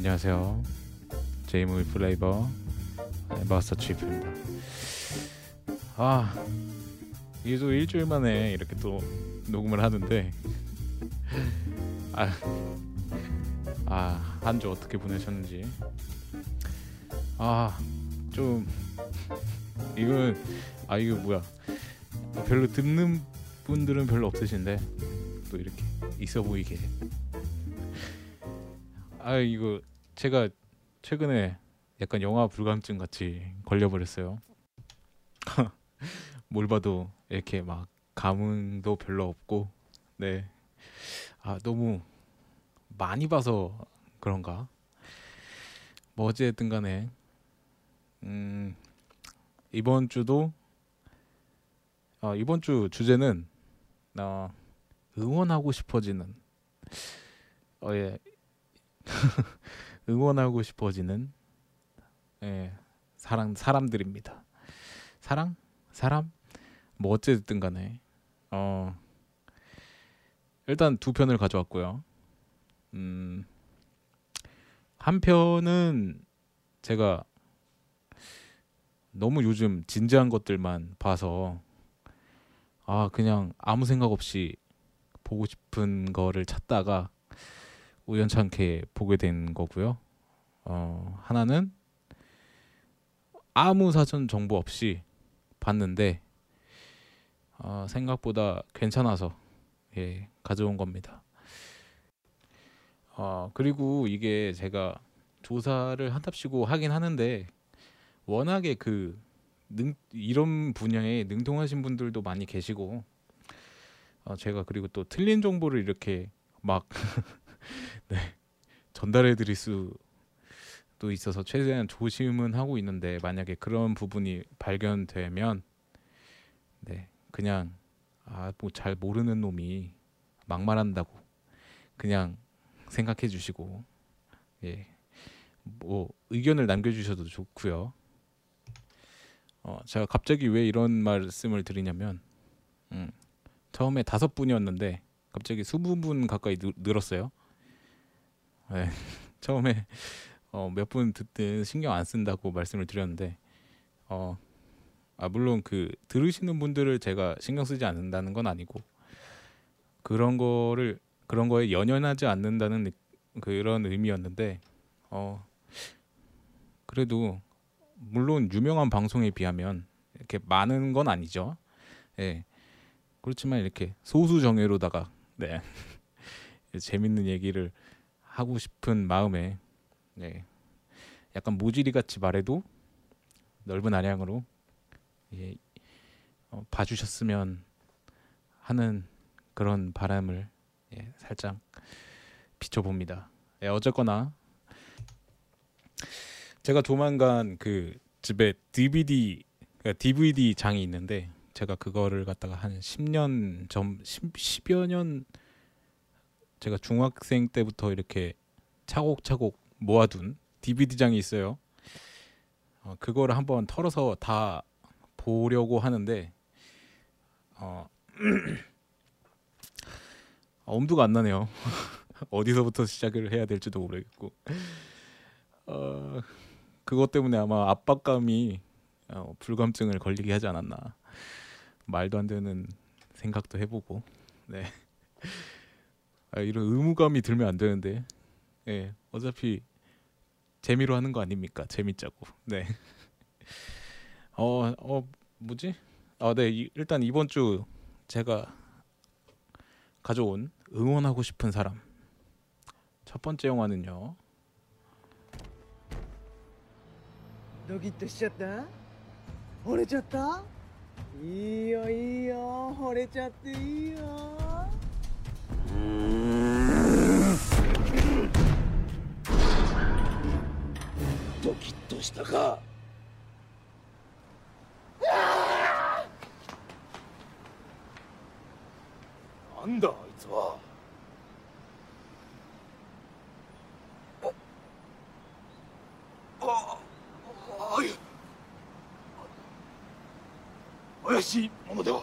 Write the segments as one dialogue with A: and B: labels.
A: 아 안녕하세요. 제이무비 플레이버 네, 마스터 치프입니다. 아또 일주일 만에 이렇게 또 녹음을 하는데 아한 주 어떻게 보내셨는지. 아 좀 이건 아 이거 뭐야. 별로 듣는 분들은 별로 없으신데 또 이렇게 있어 보이게. 아 이거 제가 최근에 약간 영화 불감증 같이 걸려버렸어요. 뭘 봐도 이렇게 막 감흥도 별로 없고, 네. 아 너무 많이 봐서 그런가? 뭐 어쨌든 간에 음 이번 주도 아 이번 주 주제는 어, 응원하고 싶어지는 어, 예, 응원하고 싶어지는 예, 사람 사람들입니다. 사랑? 사람? 뭐 어쨌든 간에 어 일단 두 편을 가져왔고요. 음, 한 편은 제가 너무 요즘 진지한 것들만 봐서 아 그냥 아무 생각 없이 보고 싶은 거를 찾다가 우연찮게 보게 된 거고요. 어, 하나는 아무 사전 정보 없이 봤는데 어, 생각보다 괜찮아서 예, 가져온 겁니다. 어, 그리고 이게 제가 조사를 한답시고 하긴 하는데 워낙에 그 능, 이런 분야에 능통하신 분들도 많이 계시고 어, 제가 그리고 또 틀린 정보를 이렇게 막 네, 전달해 드릴 수도 있어서 최대한 조심은 하고 있는데 만약에 그런 부분이 발견되면 네 그냥 아 뭐 잘 모르는 놈이 막말한다고 그냥 생각해 주시고 예 뭐 의견을 남겨주셔도 좋고요. 어 제가 갑자기 왜 이런 말씀을 드리냐면 음, 처음에 다섯 분이었는데 갑자기 스무 분 가까이 늘, 늘었어요. 네. 처음에 어, 몇 분 듣든 신경 안 쓴다고 말씀을 드렸는데 어, 아 물론 그 들으시는 분들을 제가 신경 쓰지 않는다는 건 아니고 그런 거를 그런 거에 연연하지 않는다는 그런 의미였는데 어 그래도 물론 유명한 방송에 비하면 이렇게 많은 건 아니죠. 예. 그렇지만 이렇게 소수 정예로다가 네. 재밌는 얘기를 하고 싶은 마음에 네. 약간 모지리 같이 말해도 넓은 아량으로 예, 어, 봐주셨으면 하는 그런 바람을 예, 살짝 비춰봅니다. 예, 어쨌거나 제가 조만간 그 집에 DVD 그러니까 DVD 장이 있는데 제가 그거를 갖다가 한 10년 전 10, 10여 년 제가 중학생 때부터 이렇게 차곡차곡 모아둔 DVD장이 있어요. 어, 그거를 한번 털어서 다 보려고 하는데 어, 엄두가 안 나네요. 어디서부터 시작을 해야 될지도 모르겠고 어, 그것 때문에 아마 압박감이 어, 불감증을 걸리게 하지 않았나 말도 안 되는 생각도 해보고 네 아, 이런 의무감이 들면 안 되는데. 예 어차피 재미로 하는 거 아닙니까? 재밌자고. 네 어 어, 뭐지? 아네. 일단 이번 주 제가 가져온 응원하고 싶은 사람. 첫 번째 영화는요.
B: 너기 또 시작다? 오래졌다? 이요 이요 오래졌다 이요
C: ドキッとしたか。なんだあいつは。あああ怪しいものでは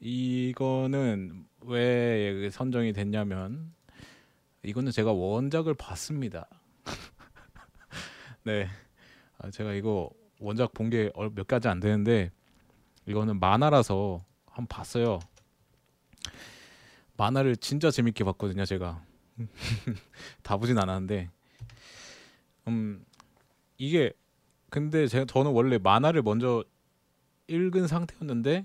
A: 이거는 왜 선정이 됐냐면 이거는 제가 원작을 봤습니다. 네. 아, 제가 이거 원작 본 게 몇 가지 안 되는데 이거는 만화라서 한번 봤어요. 만화를 진짜 재밌게 봤거든요, 제가. 다 보진 않았는데. 음, 이게 근데 제가 저는 원래 만화를 먼저 읽은 상태였는데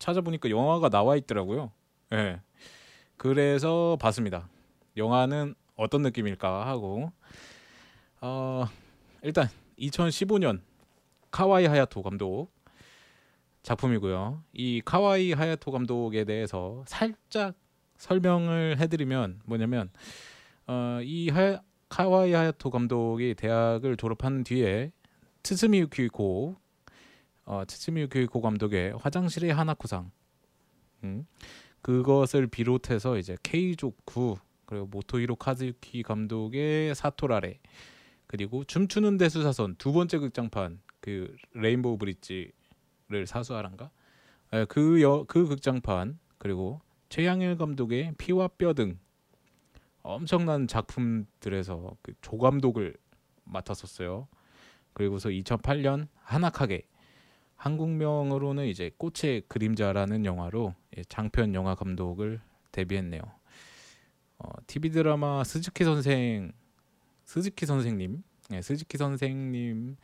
A: 찾아보니까 영화가 나와 있더라고요. 예. 그래서 봤습니다. 영화는 어떤 느낌일까 하고 어, 일단 2015년 카와이 하야토 감독 작품이고요. 이 카와이 하야토 감독에 대해서 살짝 설명을 해드리면 뭐냐면 어, 이 하, 카와이 하야토 감독이 대학을 졸업한 뒤에 트스미 유키 고 어, 트스미 유키고 감독의 화장실의 하나쿠상. 음, 그것을 비롯해서 이제 케이조쿠 그리고 모토히로 카즈유키 감독의 사토라레 그리고 춤추는 대수사선 두 번째 극장판 그 레인보우 브릿지를 사수하란가? 예, 그, 여, 그 극장판 그리고 최양일 감독의 피와 뼈 등 엄청난 작품들에서 그 조감독을 맡았었어요. 그리고서 2008년 花影 한국명으로는 이제 꽃의 그림자라는 영화로 예, 장편 영화 감독을 데뷔했네요. 어, TV 드라마 스즈키 선생 스즈키 선생님, 네, 스즈키 선생님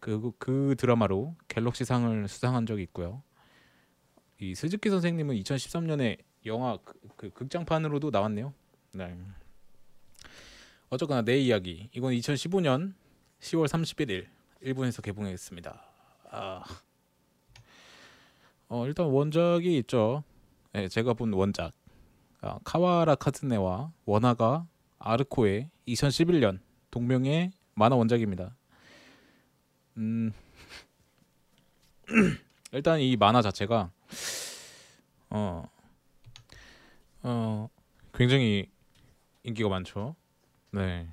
A: 그, 그 드라마로 갤럭시상을 수상한 적이 있고요. 이 스즈키 선생님은 2013년에 영화 그, 그 극장판으로도 나왔네요. 네. 어쨌거나 내 이야기 이건 2015년 10월 31일 일본에서 개봉했습니다. 아, 어, 일단 원작이 있죠. 네, 제가 본 원작 아, 카와라 카즈네와 원화가 아르코의 2011년 동명의 만화 원작입니다. 음, 일단 이 만화 자체가 어, 어, 굉장히 인기가 많죠. 네.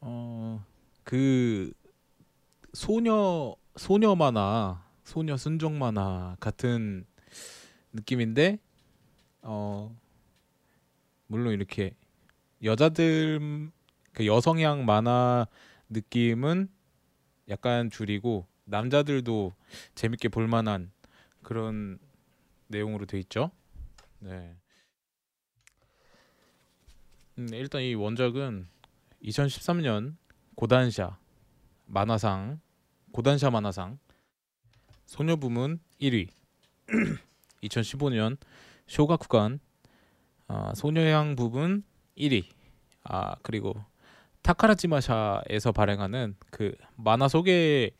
A: 어, 그 소녀 소녀 만화, 소녀 순정 만화 같은 느낌인데 어 물론 이렇게 여자들 그 여성향 만화 느낌은 약간 줄이고 남자들도 재밌게 볼 만한 그런 내용으로 돼 있죠. 네. 음, 일단 이 원작은 2013년 고단샤 만화상 고단샤 만화상 소녀 부문 1위. 2015년 쇼가쿠간 아, 소녀향 부분 1위. 아 그리고 타카라지마샤에서 발행하는 그 만화 소개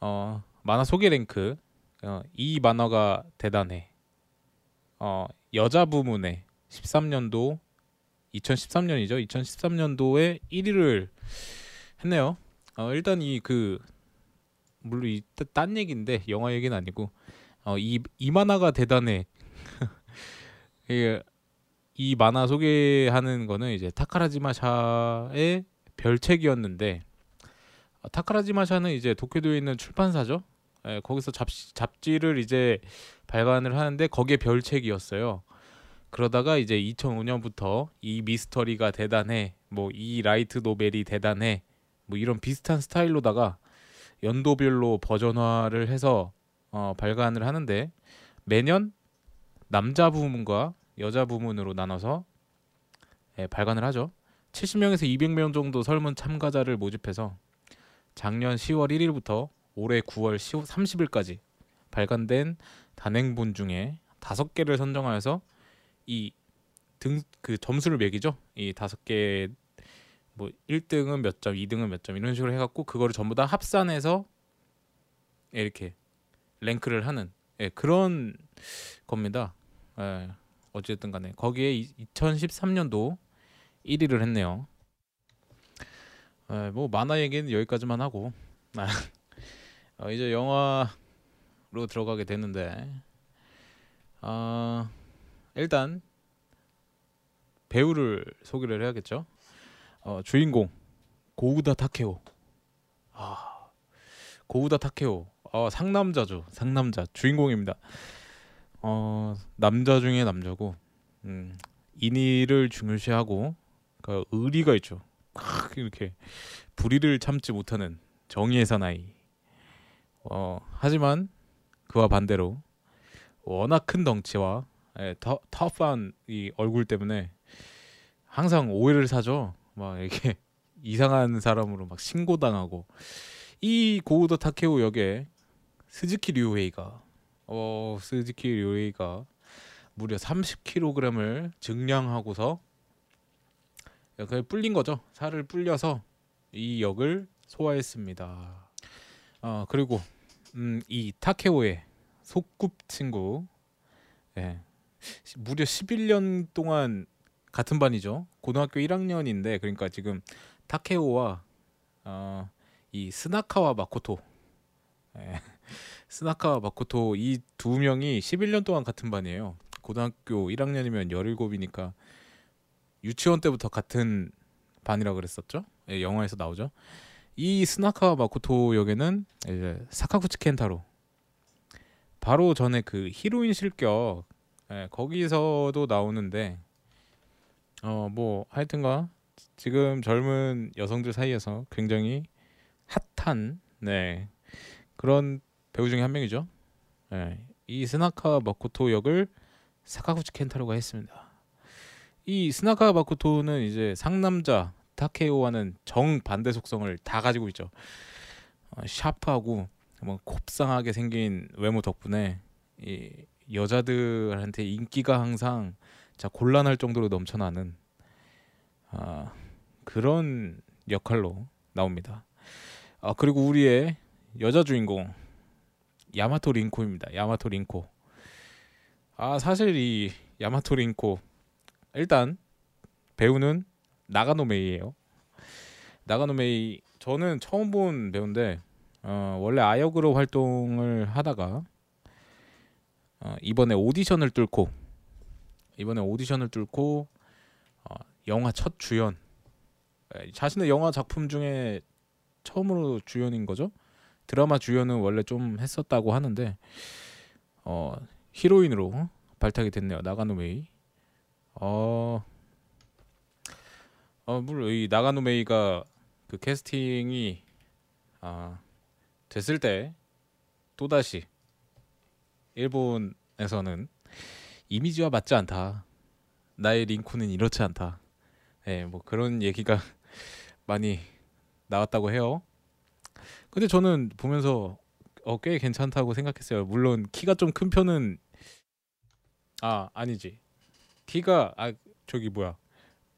A: 어 만화 소개 랭크 어, 이 만화가 대단해. 어 여자 부문에 13년도 2013년이죠. 2013년도에 1위를 했네요. 어 일단 이 그 물론 이 딴 얘기인데 영화 얘기는 아니고 어 이 이 만화가 대단해 이게 이 만화 소개하는 거는 이제 타카라지마샤의 별책이었는데 어, 타카라지마샤는 이제 도쿄도에 있는 출판사죠. 예, 거기서 잡지, 잡지를 이제 발간을 하는데 거기에 별책이었어요. 그러다가 이제 2005년부터 이 미스터리가 대단해, 뭐 이 라이트 노벨이 대단해, 뭐 이런 비슷한 스타일로다가 연도별로 버전화를 해서 어, 발간을 하는데 매년 남자 부문과 여자 부문으로 나눠서 예, 발간을 하죠. 70명에서 200명 정도 설문 참가자를 모집해서 작년 10월 1일부터 올해 9월 30일까지 발간된 단행본 중에 다섯 개를 선정하여서 이 등 그 점수를 매기죠. 이 다섯 개 뭐 1등은 몇 점, 2등은 몇 점 이런 식으로 해갖고 그거를 전부 다 합산해서 이렇게 랭크를 하는 예, 그런 겁니다. 예, 어쨌든 간에 거기에 2013년도 1위를 했네요. 예, 뭐 만화 얘기는 여기까지만 하고 아, 어, 이제 영화로 들어가게 되는데 아, 일단 배우를 소개를 해야겠죠. 어, 주인공 고우다 타케오. 아, 고우다 타케오. 어, 상남자죠. 상남자 주인공입니다. 어, 남자 중에 남자고 음, 인의를 중요시하고 그 의리가 있죠. 크, 이렇게 불의를 참지 못하는 정의의 사나이. 어, 하지만 그와 반대로 워낙 큰 덩치와 예, 터, 터프한 이 얼굴 때문에 항상 오해를 사죠. 막 이렇게 이상한 사람으로 막 신고당하고 이 고우다 타케오 역에 스즈키 료헤이가 어 스즈키 료헤이가 무려 30kg을 증량하고서 그 불린 거죠. 살을 불려서 이 역을 소화했습니다. 어 그리고 음, 이 타케오의 소꿉 친구 예. 무려 11년 동안 같은 반이죠. 고등학교 1학년인데 그러니까 지금 타케오와 어, 이 스나카와 마코토 예. 스나카와 마코토 이 두 명이 11년 동안 같은 반이에요. 고등학교 1학년이면 17이니까 유치원 때부터 같은 반이라 그랬었죠. 예, 영화에서 나오죠. 이 스나카와 마코토 역에는 이제 사카구치 켄타로 바로 전에 그 히로인 실격 예, 거기서도 나오는데 어 뭐 하여튼가 지금 젊은 여성들 사이에서 굉장히 핫한 네 그런 배우 중에 한 명이죠. 예, 이 스나카 마코토 역을 사카구치 켄타로가 했습니다. 이 스나카 마코토는 이제 상남자 타케오와는 정 반대 속성을 다 가지고 있죠. 어, 샤프하고 뭐 곱상하게 생긴 외모 덕분에 이 여자들한테 인기가 항상 자 곤란할 정도로 넘쳐나는 아, 그런 역할로 나옵니다. 아 그리고 우리의 여자 주인공 야마토 린코입니다. 야마토 린코. 아 사실 이 야마토 린코 일단 배우는 나가노 메이예요. 나가노 메이 저는 처음 본 배우인데 어, 원래 아역으로 활동을 하다가 어, 이번에 오디션을 뚫고 이번에 오디션을 뚫고 어, 영화 첫 주연 에, 자신의 영화 작품 중에 처음으로 주연인 거죠. 드라마 주연은 원래 좀 했었다고 하는데 어, 히로인으로 발탁이 됐네요. 나가노 메이. 어, 어 물론 이 나가노 메이가 그 캐스팅이 아 됐을 때 또다시 일본에서는 이미지와 맞지 않다. 나의 링코는 이렇지 않다. 예, 뭐 그런 얘기가 많이 나왔다고 해요. 근데 저는 보면서 어, 꽤 괜찮다고 생각했어요. 물론 키가 좀 큰 편은 아 아니지. 키가 아 저기 뭐야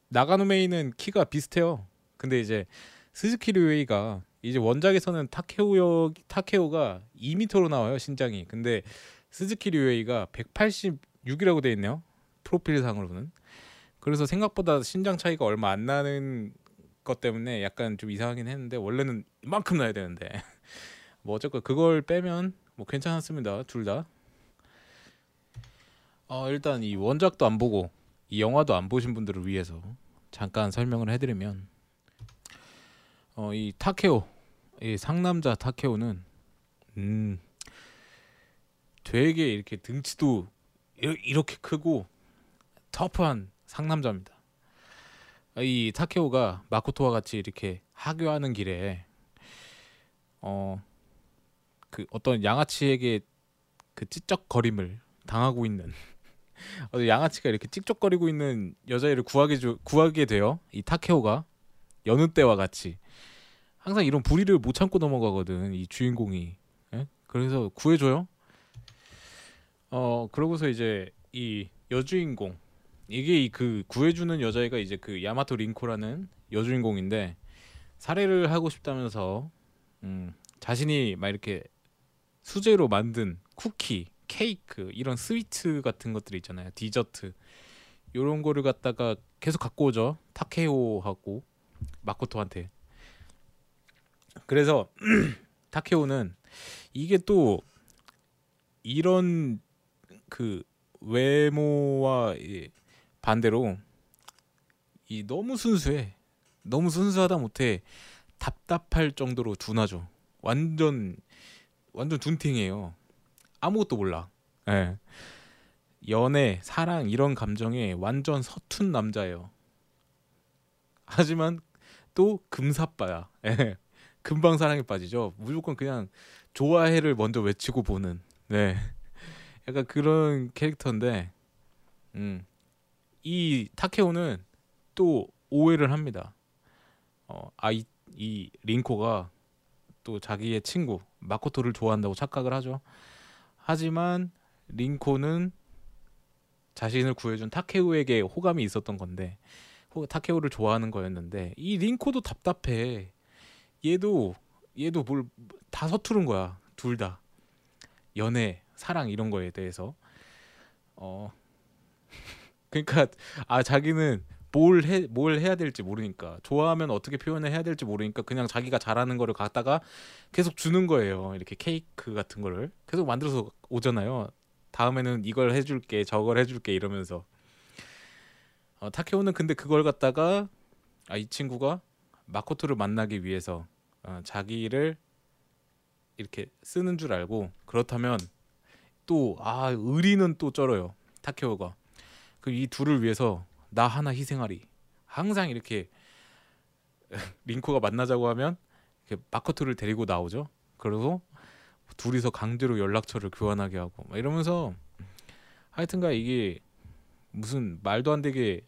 A: 나가노 메이는 키가 비슷해요. 근데 이제 스즈키 료헤이가 이제 원작에서는 타케오 타케오가 2m로 나와요 신장이. 근데 스즈키 료헤이가 186이라고 돼 있네요. 프로필상으로는. 그래서 생각보다 신장 차이가 얼마 안 나는 것 때문에 약간 좀 이상하긴 했는데 원래는 이만큼 나야 되는데 뭐 어쨌건 그걸 빼면 뭐 괜찮았습니다 둘 다. 어 일단 이 원작도 안 보고 이 영화도 안 보신 분들을 위해서 잠깐 설명을 해드리면 어 이 타케오 이 상남자 타케오는 음 되게 이렇게 등치도 이- 이렇게 크고 터프한 상남자입니다. 이 타케오가 마코토와 같이 이렇게 하교하는 길에 어 그 어떤 양아치에게 그 찌쩍거림을 당하고 있는 어, 양아치가 이렇게 찝쩍거리고 있는 여자애를 구하게 주, 구하게 돼요. 이 타케오가 여느 때와 같이 항상 이런 불의를 못 참고 넘어가거든 이 주인공이. 예? 그래서 구해줘요. 어 그러고서 이제 이 여주인공 이게 이그 구해주는 여자애가 이제 그 야마토 링코라는 여주인공인데 살해를 하고 싶다면서 음, 자신이 막 이렇게 수제로 만든 쿠키 케이크 이런 스위트 같은 것들 있잖아요. 디저트 요런 거를 갖다가 계속 갖고 오죠. 타케오하고 마코토한테. 그래서 타케오는 이게 또 이런 그 외모와 이 반대로 이 너무 순수해. 너무 순수하다 못해 답답할 정도로 둔하죠. 완전 완전 둔팅이에요. 아무것도 몰라. 예. 연애, 사랑 이런 감정에 완전 서툰 남자예요. 하지만 또 금사빠야. 예. 금방 사랑에 빠지죠. 무조건 그냥 좋아해를 먼저 외치고 보는. 네. 약간 그런 캐릭터인데, 음, 이 타케오는 또 오해를 합니다. 어, 아이 이 링코가 또 자기의 친구 마코토를 좋아한다고 착각을 하죠. 하지만 링코는 자신을 구해준 타케오에게 호감이 있었던 건데 호, 타케오를 좋아하는 거였는데 이 링코도 답답해. 얘도 얘도 뭘 다 서투른 거야. 둘 다. 연애, 사랑 이런 거에 대해서 어 그러니까 아 자기는 뭘 해 뭘 해야 될지 모르니까 좋아하면 어떻게 표현을 해야 될지 모르니까 그냥 자기가 잘하는 거를 갖다가 계속 주는 거예요. 이렇게 케이크 같은 거를 계속 만들어서 오잖아요. 다음에는 이걸 해줄게, 저걸 해줄게 이러면서 어, 타케오는 근데 그걸 갖다가 아, 이 친구가 마코토를 만나기 위해서 어, 자기를 이렇게 쓰는 줄 알고 그렇다면 또 아 의리는 또 쩔어요. 타케오가. 그 이 둘을 위해서 나 하나 희생하리. 항상 이렇게 링코가 만나자고 하면 이렇게 마코토를 데리고 나오죠. 그리고 둘이서 강제로 연락처를 교환하게 하고 막 이러면서 하여튼가 이게 무슨 말도 안 되게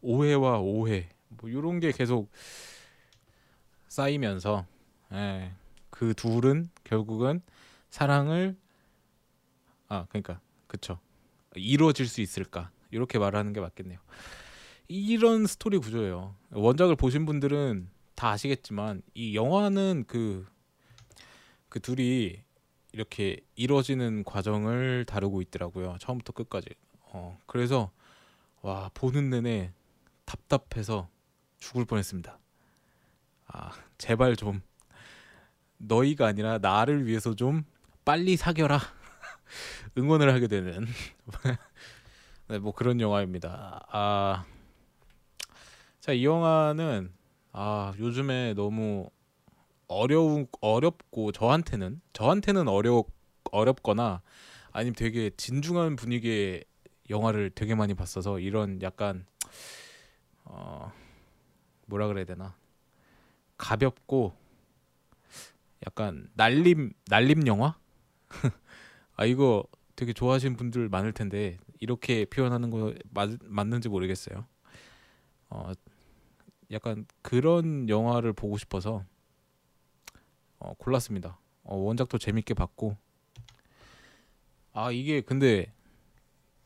A: 오해와 오해 뭐 이런 게 계속 쌓이면서 예, 그 둘은 결국은 사랑을 아 그러니까 그쵸 이루어질 수 있을까 이렇게 말하는 게 맞겠네요. 이런 스토리 구조예요. 원작을 보신 분들은 다 아시겠지만 이 영화는 그, 그 둘이 이렇게 이루어지는 과정을 다루고 있더라고요. 처음부터 끝까지. 어, 그래서 와 보는 내내 답답해서 죽을 뻔했습니다. 아 제발 좀 너희가 아니라 나를 위해서 좀 빨리 사겨라 응원을 하게 되는 네, 뭐 그런 영화입니다. 아, 자, 이 영화는 아, 요즘에 너무 어려운 어렵고 저한테는 저한테는 어려 어렵거나 아니면 되게 진중한 분위기의 영화를 되게 많이 봤어서 이런 약간 어 뭐라 그래야 되나 가볍고 약간 날림 날림 영화 아 이거 되게 좋아하시는 분들 많을 텐데 이렇게 표현하는 거 맞, 맞는지 모르겠어요. 어, 약간 그런 영화를 보고 싶어서 어, 골랐습니다. 어, 원작도 재밌게 봤고 아 이게 근데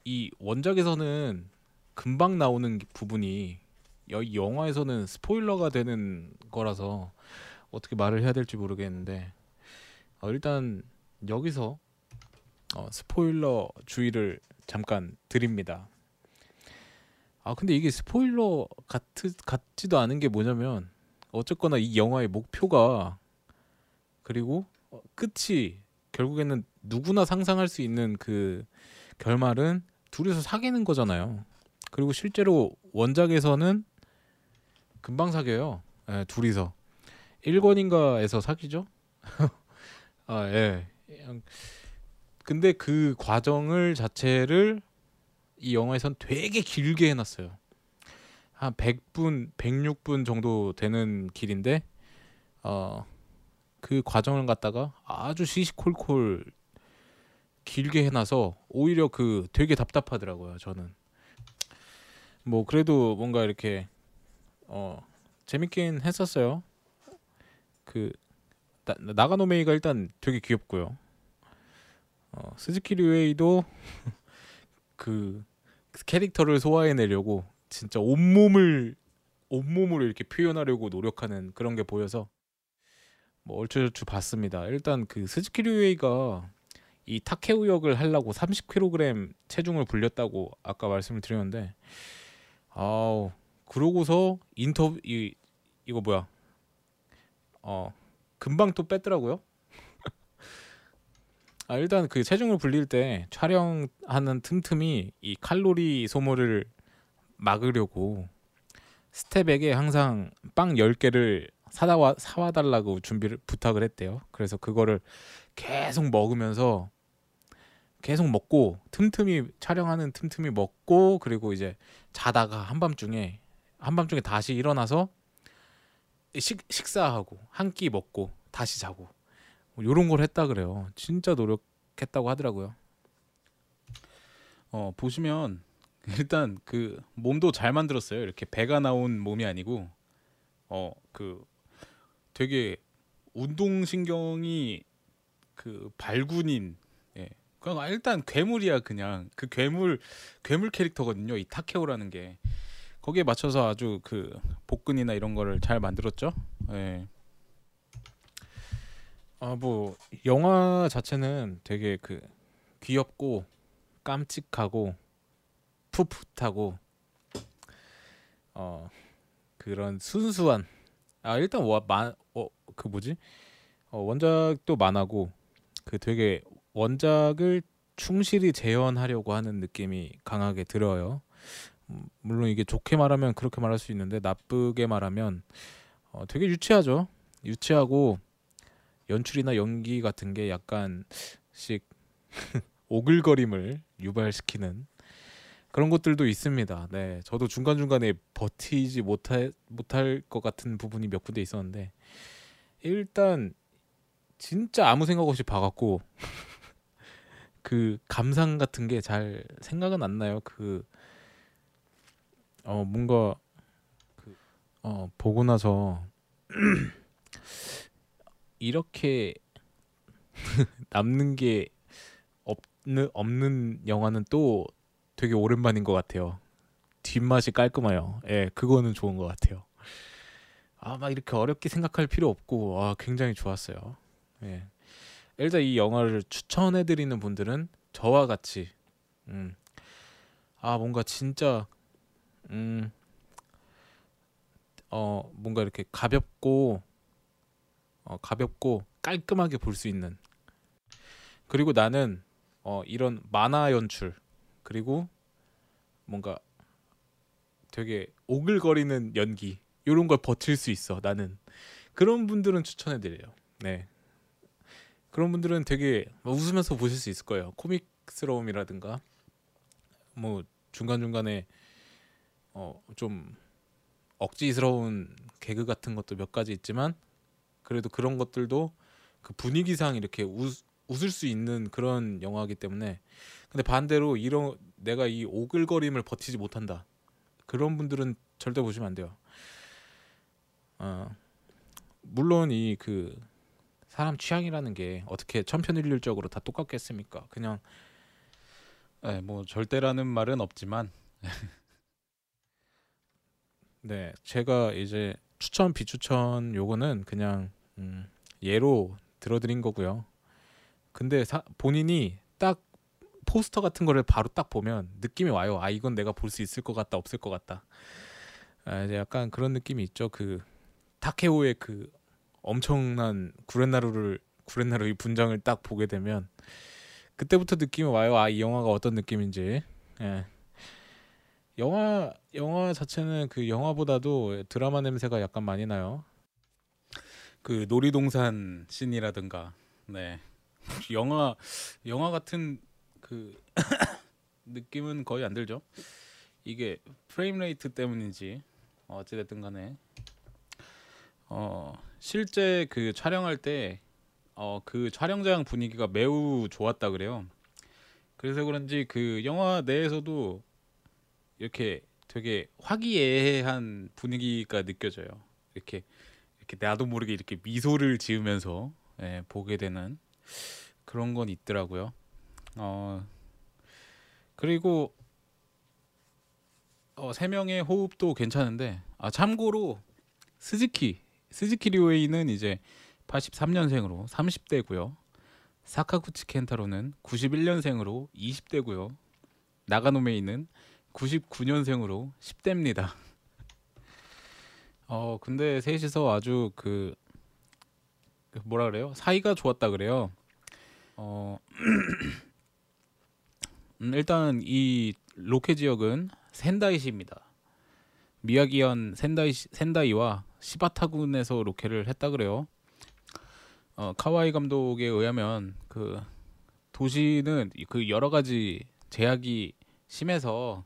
A: 이 원작에서는 금방 나오는 부분이 이 영화에서는 스포일러가 되는 거라서 어떻게 말을 해야 될지 모르겠는데 어, 일단 여기서 어, 스포일러 주의를 잠깐 드립니다. 아 근데 이게 스포일러 같, 같지도 않은 게 뭐냐면 어쨌거나 이 영화의 목표가 그리고 어, 끝이 결국에는 누구나 상상할 수 있는 그 결말은 둘이서 사귀는 거잖아요. 그리고 실제로 원작에서는 금방 사귀어요. 예, 둘이서 1권인가에서 사귀죠. 아 예. 근데 그 과정을 자체를 이 영화에선 되게 길게 해놨어요. 한 100분, 106분 정도 되는 길인데 어, 그 과정을 갖다가 아주 시시콜콜 길게 해놔서 오히려 그 되게 답답하더라고요. 저는 뭐 그래도 뭔가 이렇게 어 재밌긴 했었어요. 그 나, 나가노메이가 일단 되게 귀엽고요. 어, 스즈키 료헤이도 그 캐릭터를 소화해내려고 진짜 온몸을 온몸으로 이렇게 표현하려고 노력하는 그런 게 보여서 뭐 얼추얼추 봤습니다. 일단 그 스즈키 료헤이가 이 타케오 역을 하려고 30kg 체중을 불렸다고 아까 말씀을 드렸는데 아우 그러고서 인터뷰 이 이거 뭐야 어 금방 또 뺐더라고요. 아 일단 그 체중을 불릴 때 촬영하는 틈틈이 이 칼로리 소모를 막으려고 스텝에게 항상 빵 10개를 사다 와 사와 달라고 준비를 부탁을 했대요. 그래서 그거를 계속 먹으면서 계속 먹고 틈틈이 촬영하는 틈틈이 먹고 그리고 이제 자다가 한밤중에 한밤중에 다시 일어나서 식 식사하고 한 끼 먹고 다시 자고 뭐 요런 걸 했다 그래요. 진짜 노력했다고 하더라고요.
D: 어 보시면 일단 그 몸도 잘 만들었어요. 이렇게 배가 나온 몸이 아니고 어 그 되게 운동 신경이 그 발군인 예. 그냥 일단 괴물이야 그냥 그 괴물 괴물 캐릭터거든요. 이 타케오라는 게 거기에 맞춰서 아주 그 복근이나 이런 거를 잘 만들었죠. 예.
A: 아뭐 영화 자체는 되게 그 귀엽고 깜찍하고 풋풋하고 어 그런 순수한 아 일단 와만어그 뭐지 어, 원작도 만화고 그 되게 원작을 충실히 재현하려고 하는 느낌이 강하게 들어요. 음, 물론 이게 좋게 말하면 그렇게 말할 수 있는데 나쁘게 말하면 어, 되게 유치하죠. 유치하고 연출이나 연기 같은 게 약간씩 오글거림을 유발시키는 그런 것들도 있습니다. 네, 저도 중간 중간에 버티지 못할 못할 것 같은 부분이 몇 군데 있었는데 일단 진짜 아무 생각 없이 봐갖고 그 감상 같은 게 잘 생각은 안 나요. 그 어 뭔가 그 어 보고 나서 이렇게 남는 게 없는 없는 영화는 또 되게 오랜만인 것 같아요. 뒷맛이 깔끔해요. 예, 그거는 좋은 것 같아요. 아, 막 이렇게 어렵게 생각할 필요 없고, 아, 굉장히 좋았어요. 예. 일단 이 영화를 추천해드리는 분들은 저와 같이, 음, 아, 뭔가 진짜, 음, 어, 뭔가 이렇게 가볍고, 어, 가볍고 깔끔하게 볼 수 있는. 그리고 나는 어, 이런 만화 연출 그리고 뭔가 되게 오글거리는 연기 이런 걸 버틸 수 있어 나는 그런 분들은 추천해 드려요. 네 그런 분들은 되게 웃으면서 보실 수 있을 거예요. 코믹스러움이라든가 뭐 중간 중간에 어 좀 억지스러운 개그 같은 것도 몇 가지 있지만 그래도 그런 것들도 그 분위기상 이렇게 웃, 웃을 수 있는 그런 영화이기 때문에 근데 반대로 이런 내가 이 오글거림을 버티지 못한다 그런 분들은 절대 보시면 안 돼요. 어, 물론 이 그 사람 취향이라는 게 어떻게 천편일률적으로 다 똑같겠습니까? 그냥
D: 네, 뭐 절대라는 말은 없지만
A: 네 제가 이제 추천 비추천 요거는 그냥 음, 예로 들어드린 거고요. 근데 사, 본인이 딱 포스터 같은 거를 바로 딱 보면 느낌이 와요. 아 이건 내가 볼 수 있을 것 같다, 없을 것 같다. 아, 이제 약간 그런 느낌이 있죠. 그 타케오의 그 엄청난 구렛나루를 구렛나루의 분장을 딱 보게 되면 그때부터 느낌이 와요. 아 이 영화가 어떤 느낌인지. 예. 영화 영화 자체는 그 영화보다도 드라마 냄새가 약간 많이 나요.
D: 그 놀이동산 씬이라든가 네 영화 영화 같은 그 느낌은 거의 안 들죠. 이게 frame rate 때문인지 어찌됐든 간에 어 실제 그 촬영할 때 어 그 촬영장 분위기가 매우 좋았다 그래요. 그래서 그런지 그 영화 내에서도 이렇게 되게 화기애애한 분위기가 느껴져요. 이렇게 이렇게 나도 모르게 이렇게 미소를 지으면서 예, 보게 되는 그런 건 있더라고요. 어 그리고 어, 세 명의 호흡도 괜찮은데 아 참고로 스즈키 스즈키 류에이는 이제 83년생으로 30대고요.
A: 사카구치 켄타로는 91년생으로 20대고요. 나가노메이는 99년생으로 10대입니다. 어 근데 셋이서 아주 그, 그 뭐라 그래요? 사이가 좋았다 그래요. 어 음, 일단 이 로케 지역은 센다이시입니다. 미야기현 센다이 센다이와 시바타군에서 로케를 했다 그래요. 어, 카와이 감독에 의하면 그 도시는 그 여러 가지 제약이 심해서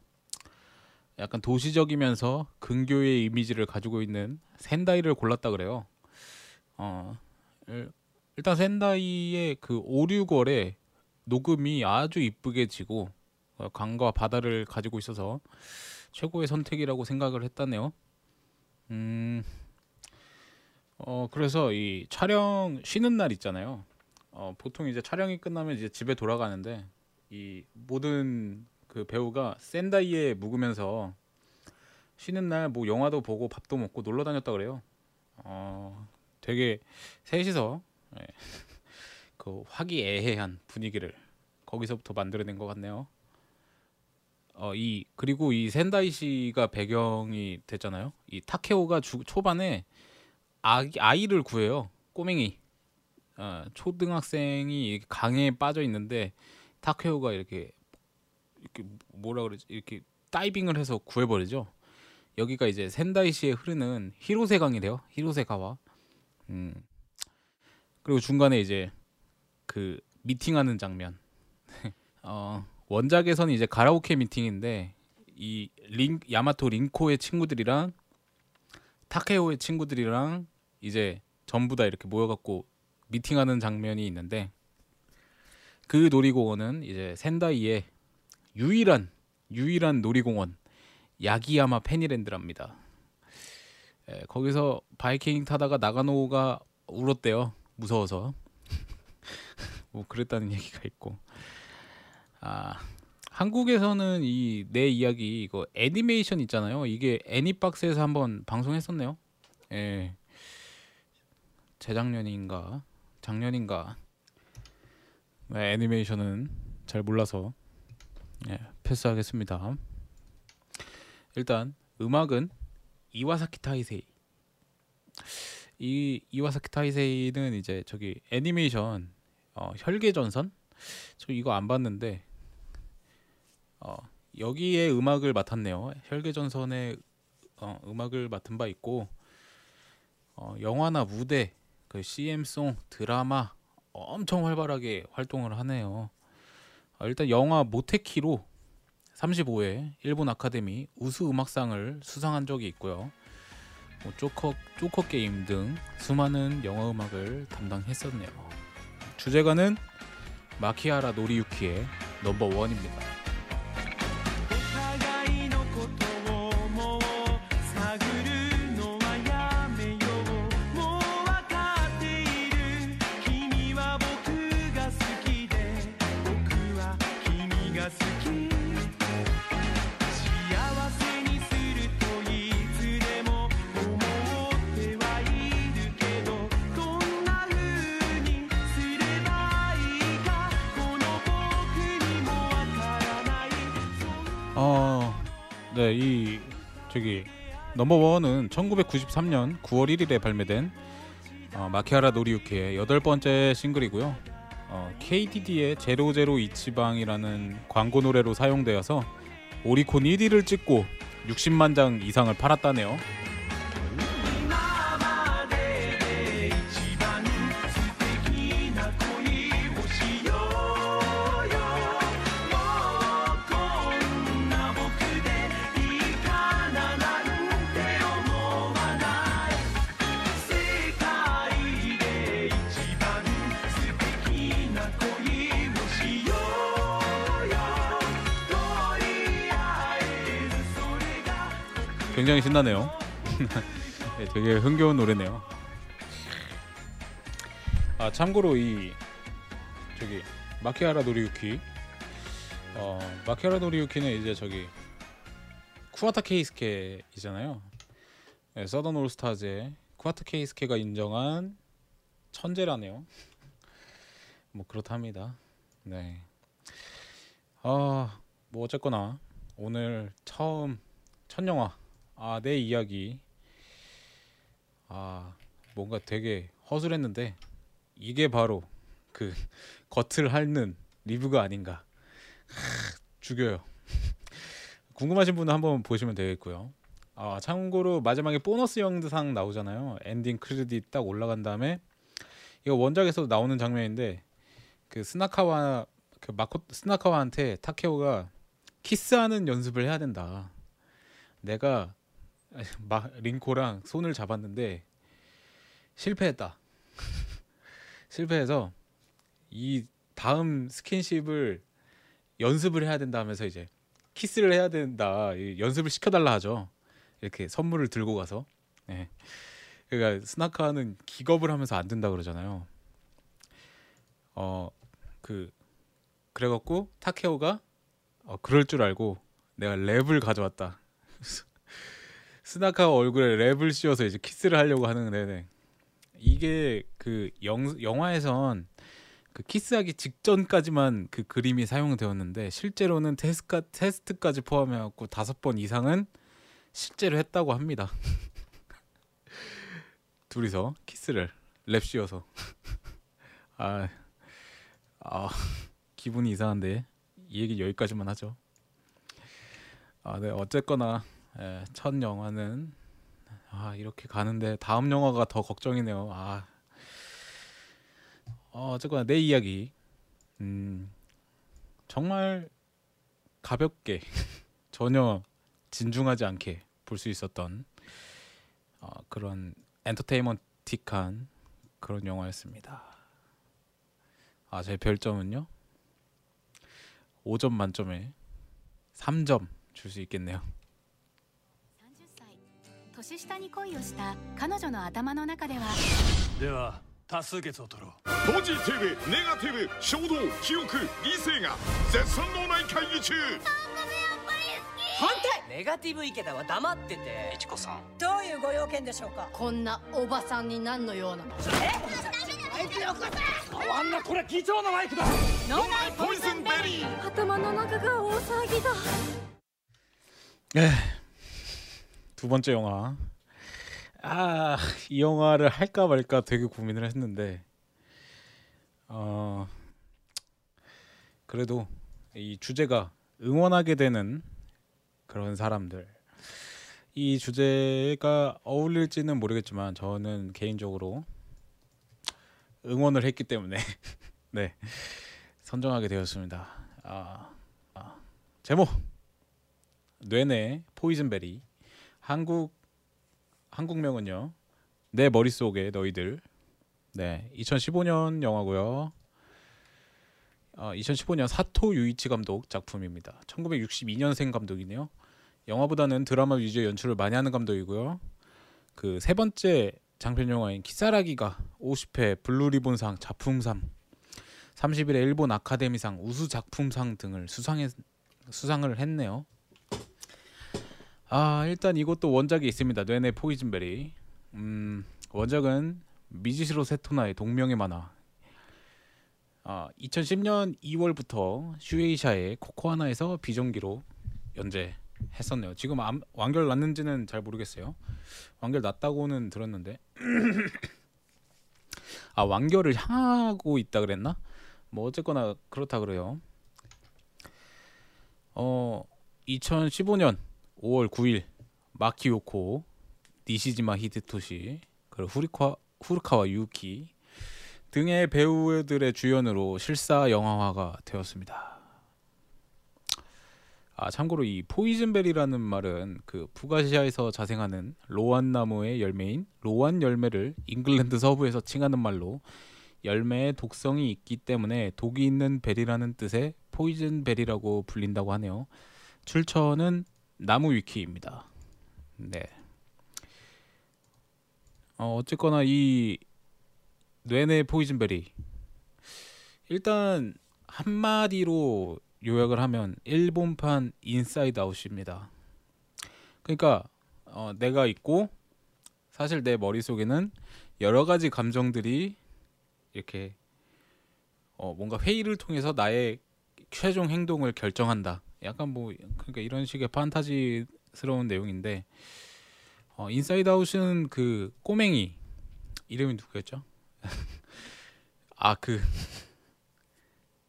A: 약간 도시적이면서 근교의 이미지를 가지고 있는 센다이를 골랐다 그래요. 어, 일- 일단 센다이의 그 오류걸에 녹음이 아주 이쁘게 지고 어, 강과 바다를 가지고 있어서 최고의 선택이라고 생각을 했다네요. 음, 어 그래서 이 촬영 쉬는 날 있잖아요. 어 보통 이제 촬영이 끝나면 이제 집에 돌아가는데 이 모든 그 배우가 센다이에 묵으면서 쉬는 날 뭐 영화도 보고 밥도 먹고 놀러 다녔다 그래요. 어 되게 셋이서 예, 그 화기애애한 분위기를 거기서부터 만들어낸 것 같네요. 어 이 그리고 이 센다이시가 배경이 됐잖아요. 이 타케오가 주, 초반에 아기, 아이를 구해요. 꼬맹이. 어, 초등학생이 강에 빠져 있는데 타케오가 이렇게 이렇게 뭐라 그러지? 이렇게 다이빙을 해서 구해버리죠. 여기가 이제 센다이시에 흐르는 히로세 강이래요. 히로세 가와. 음. 그리고 중간에 이제 그 미팅하는 장면. 어, 원작에서는 이제 가라오케 미팅인데 이 링, 야마토 링코의 친구들이랑 타케오의 친구들이랑 이제 전부 다 이렇게 모여갖고 미팅하는 장면이 있는데 그 놀이공원은 이제 센다이의 유일한 유일한 놀이공원 야기야마 페니랜드랍니다. 에, 거기서 바이킹 타다가 나가노가 울었대요. 무서워서. 뭐 그랬다는 얘기가 있고. 아 한국에서는 이 내 이야기 이거 애니메이션 있잖아요. 이게 애니박스에서 한번 방송했었네요. 예. 재작년인가 작년인가 네, 애니메이션은 잘 몰라서 예, 패스하겠습니다. 일단 음악은 이와사키 타이세이. 이 이와사키 타이세이는 이제 저기 애니메이션 어, 혈계전선 저 이거 안 봤는데 어, 여기에 음악을 맡았네요. 혈계전선의 어, 음악을 맡은 바 있고 어, 영화나 무대, 그 CM송, 드라마 엄청 활발하게 활동을 하네요. 어, 일단 영화 모테키로 35회 일본 아카데미 우수 음악상을 수상한 적이 있고요. 뭐 조커 조커 게임 등 수많은 영화 음악을 담당했었네요. 주제가는 마키하라 노리유키의 넘버 원입니다. 네, 이 저기 넘버 원은 1993년 9월 1일에 발매된 어, 마키하라 노리유키의 여덟 번째 싱글이고요. 어, KDD의 제로제로 이치방이라는 광고 노래로 사용되어서 오리콘 1위를 찍고 60만 장 이상을 팔았다네요. 굉장히 신나네요. 네, 되게 흥겨운 노래네요. 아 참고로 이 저기 마키하라 노리유키 어 마키하라 노리유키는 이제 저기 쿠아타 케이스케이잖아요. 네, 서던 올스타즈의 쿠아타 케이스케가 인정한 천재라네요. 뭐 그렇답니다. 네. 아, 뭐 어쨌거나 오늘 처음 첫 영화 아, 내 이야기 아, 뭔가 되게 허술했는데 이게 바로 그 겉을 핥는 리뷰가 아닌가. 하, 죽여요. 궁금하신 분은 한번 보시면 되겠고요. 아, 참고로 마지막에 보너스 영상 나오잖아요. 엔딩 크레딧 딱 올라간 다음에 이거 원작에서도 나오는 장면인데 그 스나카와 그 마코토 스나카와한테 타케오가 키스하는 연습을 해야 된다. 내가 마, 린코랑 손을 잡았는데 실패했다. 실패해서 이 다음 스킨십을 연습을 해야 된다 하면서 이제 키스를 해야 된다. 이 연습을 시켜달라 하죠. 이렇게 선물을 들고 가서. 예. 그러니까 스나카는 기겁을 하면서 안 된다 그러잖아요. 어 그 그래갖고 타케오가 어, 그럴 줄 알고 내가 랩을 가져왔다. 스나카 얼굴에 랩을 씌워서 이제 키스를 하려고 하는데 네. 이게 그 영, 영화에선 그 키스하기 직전까지만 그 그림이 사용되었는데 실제로는 테스카, 테스트까지 포함해갖고 다섯 번 이상은 실제로 했다고 합니다. 둘이서 키스를 랩 씌워서 아, 아 기분이 이상한데 이 얘기 여기까지만 하죠. 아, 네 어쨌거나 예, 첫 영화는 아 이렇게 가는데 다음 영화가 더 걱정이네요. 아 어, 어쨌거나 내 이야기 음, 정말 가볍게 전혀 진중하지 않게 볼 수 있었던 어, 그런 엔터테인먼틱한 그런 영화였습니다. 아, 제 별점은요? 5점 만점에 3점 줄 수 있겠네요.
E: 30歳年下に恋をした彼女の頭の中では
B: では多数決を取ろう。
F: ポジティブネガティブ衝動記憶理性が絶賛脳内会議中
G: 反対。ネガティブ池田は黙ってて。
H: ちこさん。
G: どういうご用件でしょうか？
I: こんなおばさんになんの用な。の
B: あんなこれ貴重なマイクだ。
E: 脳内
F: ポイズンベリー。
E: 頭の中が大騒ぎだ
A: 두 번째 영화. 아, 이 영화를 할까 말까 되게 고민을 했는데 어 그래도 이 주제가 응원하게 되는 그런 사람들 이 주제가 어울릴지는 모르겠지만 저는 개인적으로 응원을 했기 때문에 네 선정하게 되었습니다. 아, 아, 제목 뇌내 포이즌베리 한국 한국명은요. 내 머릿속에 너희들. 네 2015년 영화고요. 어, 2015년 사토 유이치 감독 작품입니다. 1962년생 감독이네요. 영화보다는 드라마 위주의 연출을 많이 하는 감독이고요. 그 세 번째 장편 영화인 키사라기가 50회 블루리본상 작품상 30일에 일본 아카데미상 우수 작품상 등을 수상해, 수상을 했네요 아 일단 이것도 원작이 있습니다. 뇌내 포이즌베리. 음 원작은 미지시로 세토나의 동명의 만화. 아 2010년 2월부터 슈에이샤의 코코하나에서 비정기로 연재했었네요. 지금 암, 완결 났는지는 잘 모르겠어요. 완결 났다고는 들었는데 아 완결을 향하고 있다 그랬나? 뭐 어쨌거나 그렇다 그래요. 어 2015년 5월 9일 마키오코 니시지마 히데토시 그리고 후리카 후르카와 유키 등의 배우들의 주연으로 실사 영화화가 되었습니다. 아 참고로 이 포이즌베리라는 말은 그 북아시아에서 자생하는 로안 나무의 열매인 로안 열매를 잉글랜드 서부에서 칭하는 말로 열매에 독성이 있기 때문에 독이 있는 berry라는 뜻의 poison berry라고 불린다고 하네요. 출처는 나무 위키입니다. 네. 어, 어쨌거나 이 뇌내 poison berry 일단 한마디로 요약을 하면 일본판 인사이드 아웃입니다. 그러니까 어, 내가 있고 사실 내 머릿속에는 여러 가지 감정들이 이렇게 어, 뭔가 회의를 통해서 나의 최종 행동을 결정한다. 약간 뭐 그러니까 이런 식의 판타지스러운 내용인데 어, 인사이드 아웃은 그 꼬맹이 이름이 누구였죠? 아 그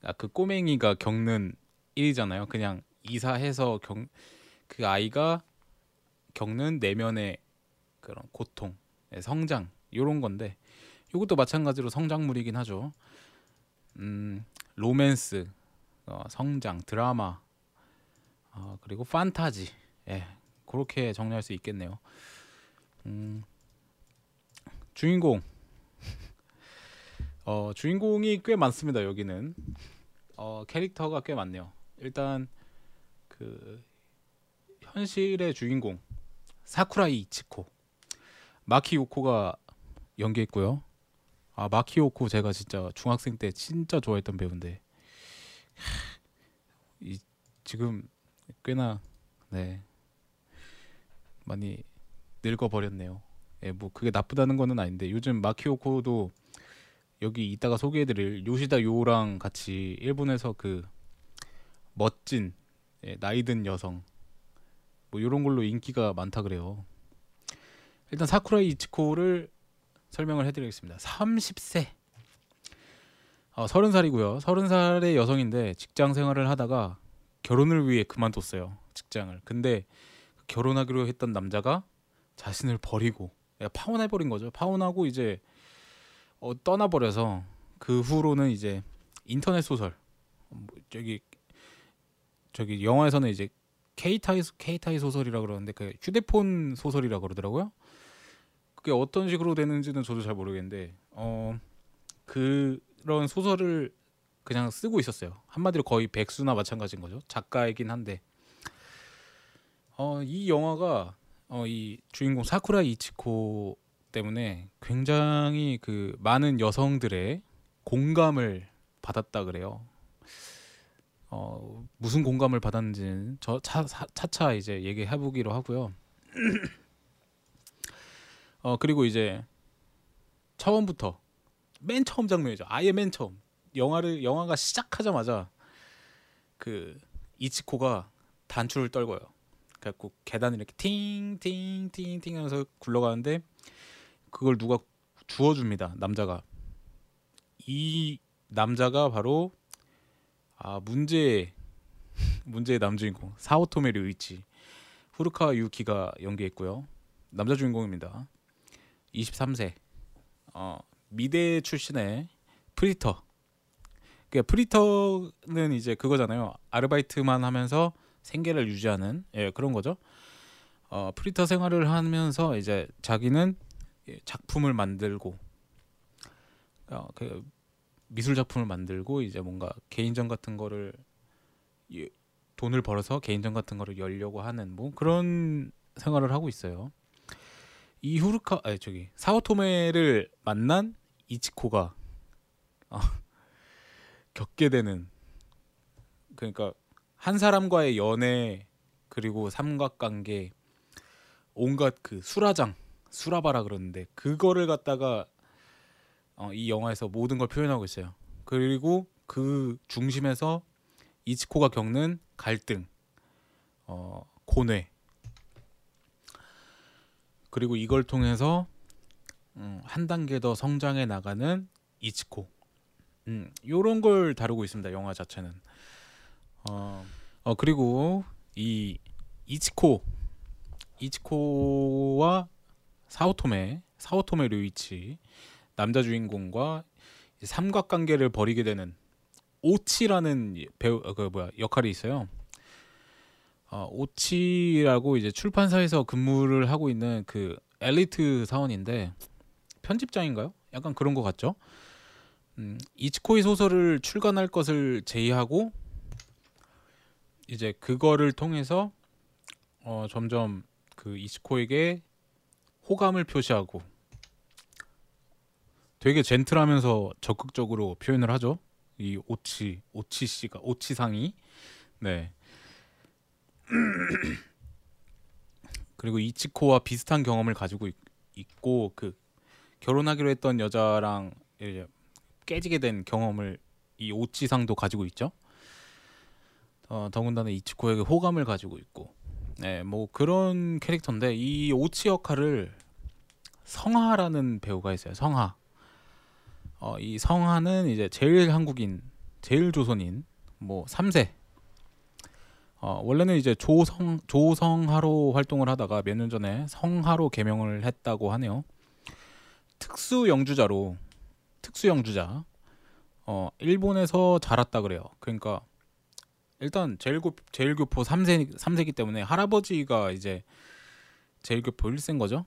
A: 아, 그 꼬맹이가 겪는 일이잖아요. 그냥 이사해서 경, 그 아이가 겪는 내면의 그런 고통, 예, 성장 이런 건데 이것도 마찬가지로 성장물이긴 하죠. 음, 로맨스, 어, 성장, 드라마, 어, 그리고 판타지, 예, 그렇게 정리할 수 있겠네요. 음, 주인공, 어, 주인공이 꽤 많습니다. 여기는 어, 캐릭터가 꽤 많네요. 일단 그 현실의 주인공 사쿠라이 이치코 마키오코가 연기했고요. 아 마키오코 제가 진짜 중학생 때 진짜 좋아했던 배우인데 이 지금 꽤나 네 많이 늙어 버렸네요. 예, 뭐 그게 나쁘다는 거는 아닌데 요즘 마키오코도 여기 이따가 소개해드릴 요시다 요랑 같이 일본에서 그 멋진 예, 나이든 여성 뭐 이런 걸로 인기가 많다 그래요. 일단 사쿠라이 이치코를 설명을 해드리겠습니다. 30세, 어, 30살이고요. 30살의 여성인데 직장 생활을 하다가 결혼을 위해 그만뒀어요. 직장을. 근데 결혼하기로 했던 남자가 자신을 버리고 예, 파혼해 버린 거죠. 파혼하고 이제 어, 떠나버려서 그 후로는 이제 인터넷 소설 뭐 저기 저기 영화에서는 이제 케이타이 케이타이 소설이라 그러는데 그 휴대폰 소설이라 그러더라고요. 그게 어떤 식으로 되는지는 저도 잘 모르겠는데 어 그런 소설을 그냥 쓰고 있었어요. 한마디로 거의 백수나 마찬가지인 거죠. 작가이긴 한데 어 이 영화가 어 이 주인공 사쿠라 이치코 때문에 굉장히 그 많은 여성들의 공감을 받았다 그래요. 어 무슨 공감을 받았는지는 저 차, 차, 차차 이제 얘기해 보기로 하고요. 어 그리고 이제 처음부터 맨 처음 장면이죠. 아예 맨 처음 영화를 영화가 시작하자마자 그 이치코가 단추를 떨궈요. 그래갖고 계단을 이렇게 팅팅팅팅 하면서 굴러가는데 그걸 누가 주워줍니다. 남자가 이 남자가 바로 아 문제의 문제의 남주인공 사오토메 류이치 후르카 유키가 연기했고요. 남자 주인공입니다. 23세 어, 미대 출신의 프리터. 그 프리터는 이제 그거잖아요. 아르바이트만 하면서 생계를 유지하는 예, 그런 거죠. 어, 프리터 생활을 하면서 이제 자기는 예, 작품을 만들고 어, 그 미술 작품을 만들고 이제 뭔가 개인전 같은 거를 예, 돈을 벌어서 개인전 같은 거를 열려고 하는 뭐 그런 생활을 하고 있어요. 이 후르카 아니 저기 사오토메를 만난 이치코가 어, 겪게 되는 그러니까 한 사람과의 연애 그리고 삼각관계 온갖 그 수라장 수라바라 그러는데 그거를 갖다가 어, 이 영화에서 모든 걸 표현하고 있어요. 그리고 그 중심에서 이치코가 겪는 갈등, 어, 고뇌, 그리고 이걸 통해서 음, 한 단계 더 성장해 나가는 이치코, 음, 요런 걸 다루고 있습니다. 영화 자체는. 어, 어 그리고 이 이치코, 이치코와 사오토메, 사오토메 류이치 남자 주인공과 삼각관계를 벌이게 되는 오치라는 배우 어, 그 뭐야 역할이 있어요. 어, 오치라고 이제 출판사에서 근무를 하고 있는 그 엘리트 사원인데 편집장인가요? 약간 그런 것 같죠. 음, 이치코의 소설을 출간할 것을 제의하고 이제 그거를 통해서 어, 점점 그 이치코에게 호감을 표시하고 되게 젠틀하면서 적극적으로 표현을 하죠. 이 오치 오치 씨가 오치 상이 네. 그리고 이치코와 비슷한 경험을 가지고 있, 있고 그 결혼하기로 했던 여자랑 깨지게 된 경험을 이 오치상도 가지고 있죠. 어, 더군다나 이치코에게 호감을 가지고 있고, 네, 뭐 그런 캐릭터인데 이 오치 역할을 성하라는 배우가 있어요. 성하. 어, 이 성하는 이제 제일 한국인, 제일 조선인, 뭐 3세. 어, 원래는 이제 조성 조성하로 활동을 하다가 몇 년 전에 성하로 개명을 했다고 하네요. 특수 영주자로 특수 영주자. 어, 일본에서 자랐다 그래요. 그러니까 일단 제일교 제일교포 3세 3세기 때문에 할아버지가 이제 제일교포 1세인 거죠.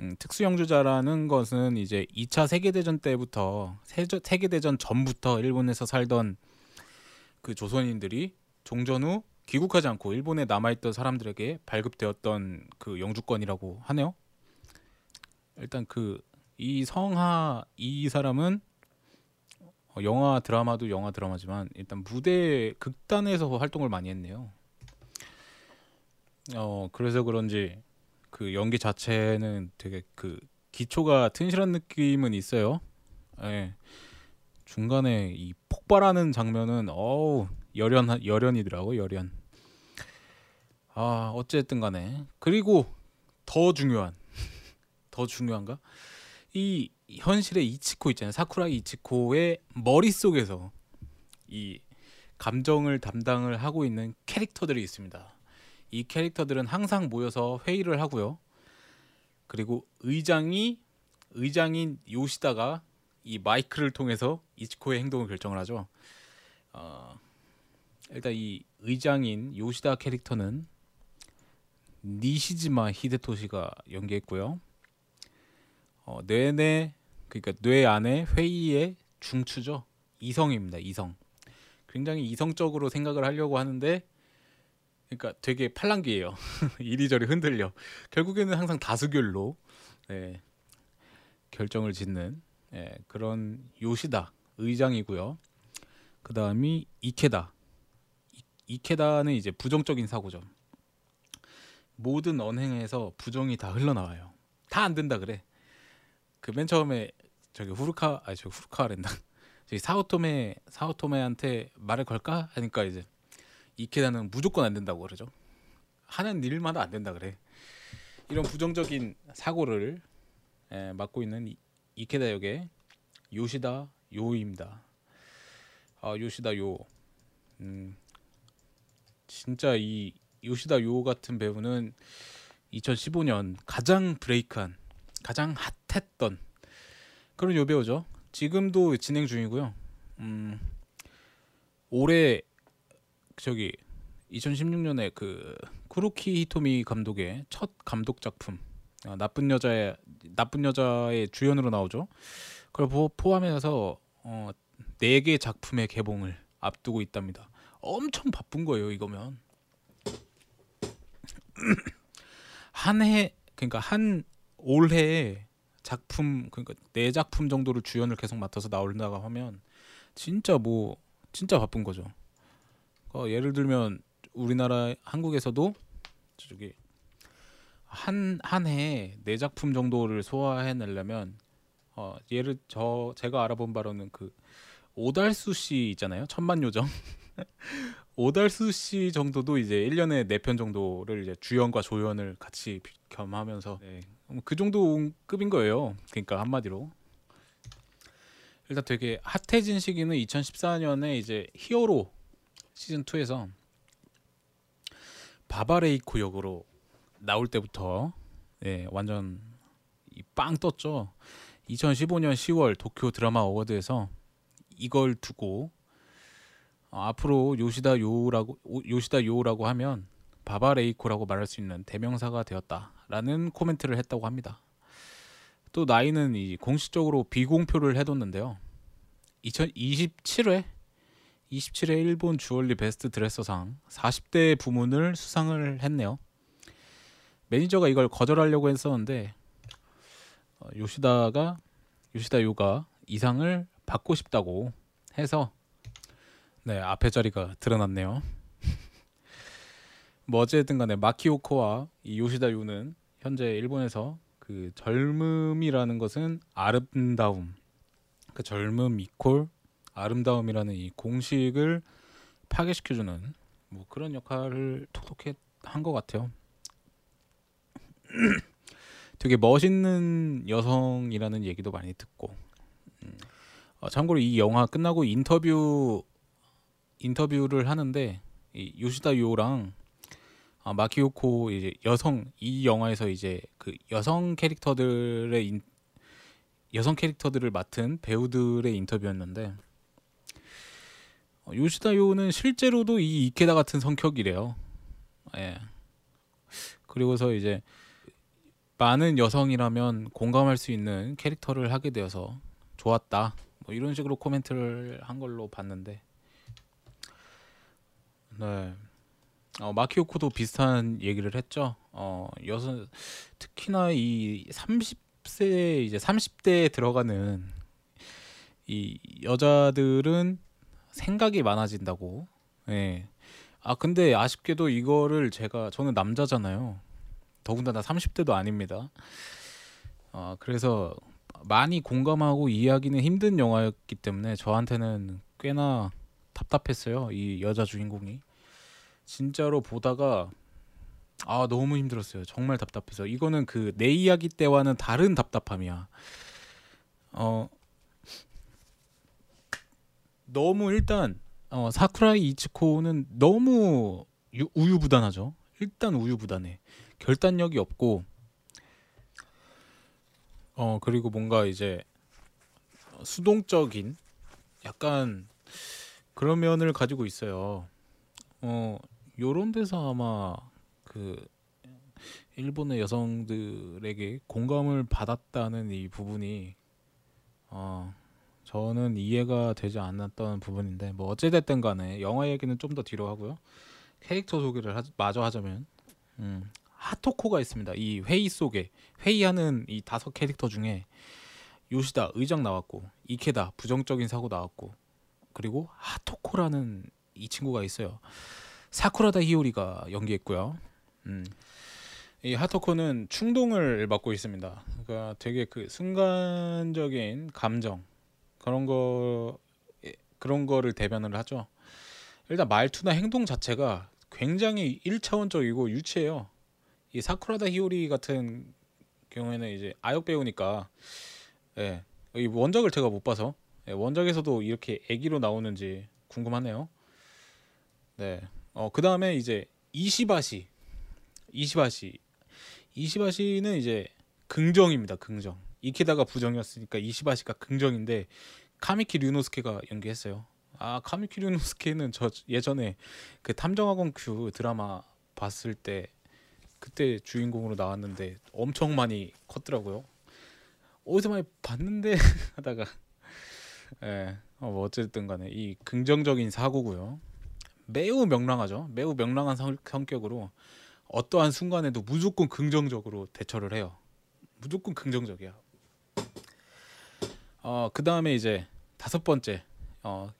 A: 음, 특수 영주자라는 것은 이제 2차 세계 대전 때부터 세저, 세계 대전 전부터 일본에서 살던 그 조선인들이 종전 후 귀국하지 않고 일본에 남아있던 사람들에게 발급되었던 그 영주권이라고 하네요. 일단 그 이 성하 이 사람은 어, 영화 드라마도 영화 드라마지만 일단 무대 극단에서 활동을 많이 했네요. 어 그래서 그런지 그 연기 자체는 되게 그 기초가 튼실한 느낌은 있어요. 예. 중간에 이 폭발하는 장면은 어우 열연 열연이더라고 열연. 아 어쨌든 간에 그리고 더 중요한 더 중요한가 이 현실의 이치코 있잖아요. 사쿠라 이치코의 머릿속에서 이 감정을 담당을 하고 있는 캐릭터들이 있습니다. 이 캐릭터들은 항상 모여서 회의를 하고요. 그리고 의장이 의장인 요시다가 이 마이크를 통해서 이치코의 행동을 결정을 하죠. 어, 일단 이 의장인 요시다 캐릭터는 니시지마 히데토시가 연기했고요. 어, 뇌내 그러니까 뇌 안에 회의의 중추죠. 이성입니다. 이성. 굉장히 이성적으로 생각을 하려고 하는데 그러니까 되게 팔랑귀예요. 이리저리 흔들려. 결국에는 항상 다수결로 네, 결정을 짓는 예, 그런 요시다 의장이고요. 그 다음이 이케다. 이- 이케다는 이제 부정적인 사고죠. 모든 언행에서 부정이 다 흘러나와요. 다 안 된다 그래. 그 맨 처음에 저기 후르카 아니 저 후르카랜다. 저기 사오토메 사오토메한테 말을 걸까 하니까 이제 이케다는 무조건 안 된다고 그러죠. 하는 일마다 안 된다 그래. 이런 부정적인 사고를 예, 맡고 있는 이- 이케다 역의 요시다 요입니다. 아 요시다 요. 음, 진짜 이 요시다 요 같은 배우는 2015년 가장 브레이크한 가장 핫했던 그런 요배우죠. 지금도 진행 중이고요. 음, 올해 저기 2016년에 그 쿠로키 히토미 감독의 첫 감독 작품 아, 나쁜 여자의 나쁜 여자의 주연으로 나오죠. 그걸 포- 포함해서 어, 4개 작품의 개봉을 앞두고 있답니다. 엄청 바쁜 거예요, 이거면. 한 해 그러니까 한 올해에 작품 그러니까 네 작품 정도를 주연을 계속 맡아서 나올다가 하면 진짜 뭐 진짜 바쁜 거죠. 어, 예를 들면 우리나라 한국에서도 저기 한 한 해에 네 작품 정도를 소화해내려면 어, 예를 저 제가 알아본 바로는 그 오달수 씨 있잖아요. 천만 요정. 오달수 씨 정도도 이제 1년에 4편 정도를 이제 주연과 조연을 같이 비- 겸하면서 네. 그 정도 급인 거예요. 그러니까 한마디로 일단 되게 핫해진 시기는 2014년에 이제 히어로 시즌 2에서 바바레이코 역으로 나올 때부터 네, 완전 이빵 떴죠. 2015년 10월 도쿄 드라마 어워드에서 이걸 두고 어, 앞으로 요시다 요라고 오- 요시다 요라고 하면 바바레이코라고 말할 수 있는 대명사가 되었다라는 코멘트를 했다고 합니다. 또 나이는 이 공식적으로 비공표를 해뒀는데요. 2027회 27회 일본 주얼리 베스트 드레서상 40대 부문을 수상을 했네요. 매니저가 이걸 거절하려고 했었는데 어, 요시다가 요시다 요가 이 상을 받고 싶다고 해서 네 앞에 자리가 드러났네요. 뭐 어쨌든 간에 마키 요코와 이 요시다 요는 현재 일본에서 그 젊음이라는 것은 아름다움 그 젊음 이콜 아름다움이라는 이 공식을 파괴시켜주는 뭐 그런 역할을 톡톡히 한 것 같아요. 되게 멋있는 여성이라는 얘기도 많이 듣고 음. 어, 참고로 이 영화 끝나고 인터뷰 인터뷰를 하는데 이 요시다 요랑 아, 마키오코 이제 여성 이 영화에서 이제 그 여성 캐릭터들의 인, 여성 캐릭터들을 맡은 배우들의 인터뷰였는데 어, 요시다 요는 실제로도 이 이케다 같은 성격이래요. 예. 그리고서 이제 많은 여성이라면 공감할 수 있는 캐릭터를 하게 되어서 좋았다. 뭐 이런 식으로 코멘트를 한 걸로 봤는데, 네. 어, 마키오코도 비슷한 얘기를 했죠. 어, 여성 특히나 이 30세 이제 30대에 들어가는 이 여자들은 생각이 많아진다고. 예. 아 근데 아쉽게도 이거를 제가 저는 남자잖아요. 더군다나 30대도 아닙니다. 어, 그래서 많이 공감하고 이해하기는 힘든 영화였기 때문에 저한테는 꽤나 답답했어요. 이 여자 주인공이 진짜로 보다가 아 너무 힘들었어요. 정말 답답해서 이거는 그 내 이야기 때와는 다른 답답함이야. 어 너무 일단 어, 사쿠라이 이치코는 너무 유- 우유부단하죠. 일단 우유부단해. 결단력이 없고 어 그리고 뭔가 이제 수동적인 약간 그런 면을 가지고 있어요. 어 요런 데서 아마 그 일본의 여성들에게 공감을 받았다는 이 부분이 어 저는 이해가 되지 않았던 부분인데 뭐 어찌됐든 간에 영화 얘기는 좀 더 뒤로 하고요. 캐릭터 소개를 하, 마저 하자면 음, 하토코가 있습니다. 이 회의 속에 회의하는 이 다섯 캐릭터 중에 요시다 의장 나왔고 이케다 부정적인 사고 나왔고 그리고 하토코라는 이 친구가 있어요. 사쿠라다 히오리가 연기했고요. 음. 이 하토코는 충동을 맡고 있습니다. 그러니까 되게 그 순간적인 감정 그런 거 예, 그런 거를 대변을 하죠. 일단 말투나 행동 자체가 굉장히 일차원적이고 유치해요. 이 사쿠라다 히오리 같은 경우에는 이제 아역 배우니까 예. 이 원작을 제가 못 봐서 예, 원작에서도 이렇게 애기로 나오는지 궁금하네요. 네. 어 그 다음에 이제 이시바시 이시바시 이시바시는 이제 긍정입니다. 긍정. 이케다가 부정이었으니까 이시바시가 긍정인데 카미키 류노스케가 연기했어요. 아 카미키 류노스케는 저 예전에 그 탐정학원 큐 드라마 봤을 때 그때 주인공으로 나왔는데 엄청 많이 컸더라고요. 어디서 많이 봤는데 하다가 예, 어, 뭐 어쨌든 간에 이 긍정적인 사고고요. 매우 명랑하죠. 매우 명랑한 성, 성격으로 어떠한 순간에도 무조건 긍정적으로 대처를 해요. 무조건 긍정적이야. 어, 그 다음에 이제 다섯 번째 어,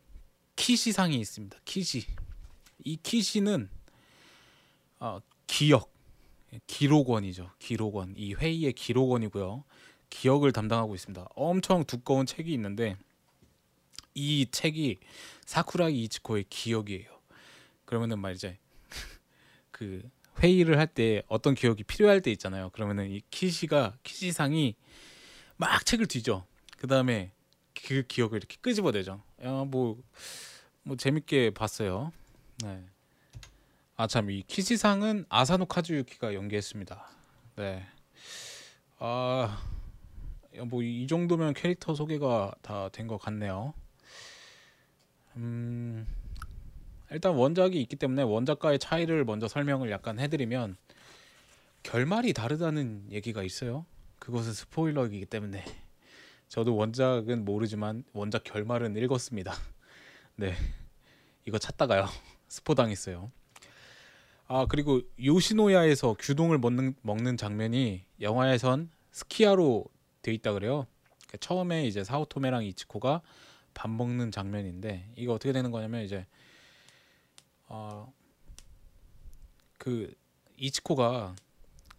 A: 키시상이 있습니다. 키시. 이 키시는 어, 기억, 기록원이죠. 기록원. 이 회의의 기록원이고요. 기억을 담당하고 있습니다. 엄청 두꺼운 책이 있는데 이 책이 사쿠라기 이치코의 기억이에요. 그러면은 말 이제 그 회의를 할 때 어떤 기억이 필요할 때 있잖아요. 그러면은 이 키시가 키시상이 막 책을 뒤져. 그 다음에 그 기억을 이렇게 끄집어내죠. 야뭐뭐 뭐 재밌게 봤어요. 네. 아 참 이 키시상은 아사노 카즈유키가 연기했습니다. 네. 아 뭐 이 정도면 캐릭터 소개가 다 된 것 같네요. 음. 일단 원작이 있기 때문에 원작과의 차이를 먼저 설명을 약간 해드리면 결말이 다르다는 얘기가 있어요. 그것은 스포일러이기 때문에 저도 원작은 모르지만 원작 결말은 읽었습니다. 네, 이거 찾다가요 스포 당했어요. 아 그리고 요시노야에서 규동을 먹는 먹는 장면이 영화에선 스키야로 돼 있다 그래요. 처음에 이제 사오토메랑 이치코가 밥 먹는 장면인데 이거 어떻게 되는 거냐면 이제 어, 그 이치코가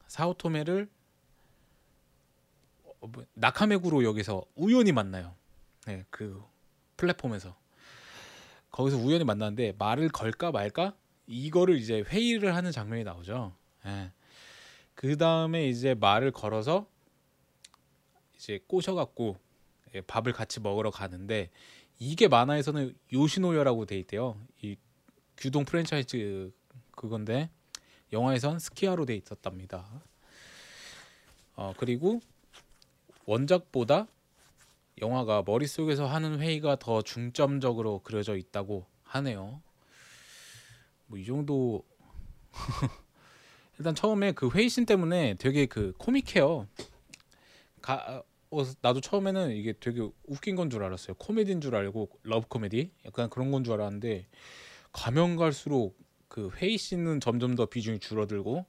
A: 사오토메를 어, 뭐, 나카메구로 역에서 우연히 만나요. 네, 그 플랫폼에서 거기서 우연히 만났는데 말을 걸까 말까 이거를 이제 회의를 하는 장면이 나오죠. 예. 그 다음에 이제 말을 걸어서 이제 꼬셔갖고 예, 밥을 같이 먹으러 가는데 이게 만화에서는 요시노여라고 돼 있대요. 이 규동 프랜차이즈 그건데 영화에선 스키야로 돼 있었답니다. 어 그리고 원작보다 영화가 머릿속에서 하는 회의가 더 중점적으로 그려져 있다고 하네요. 뭐 이 정도 일단 처음에 그 회의씬 때문에 되게 그 코믹해요. 가, 어, 나도 처음에는 이게 되게 웃긴 건 줄 알았어요. 코미디인 줄 알고 러브 코미디 약간 그런 건 줄 알았는데 가면 갈수록 그 회의 씬은 점점 더 비중이 줄어들고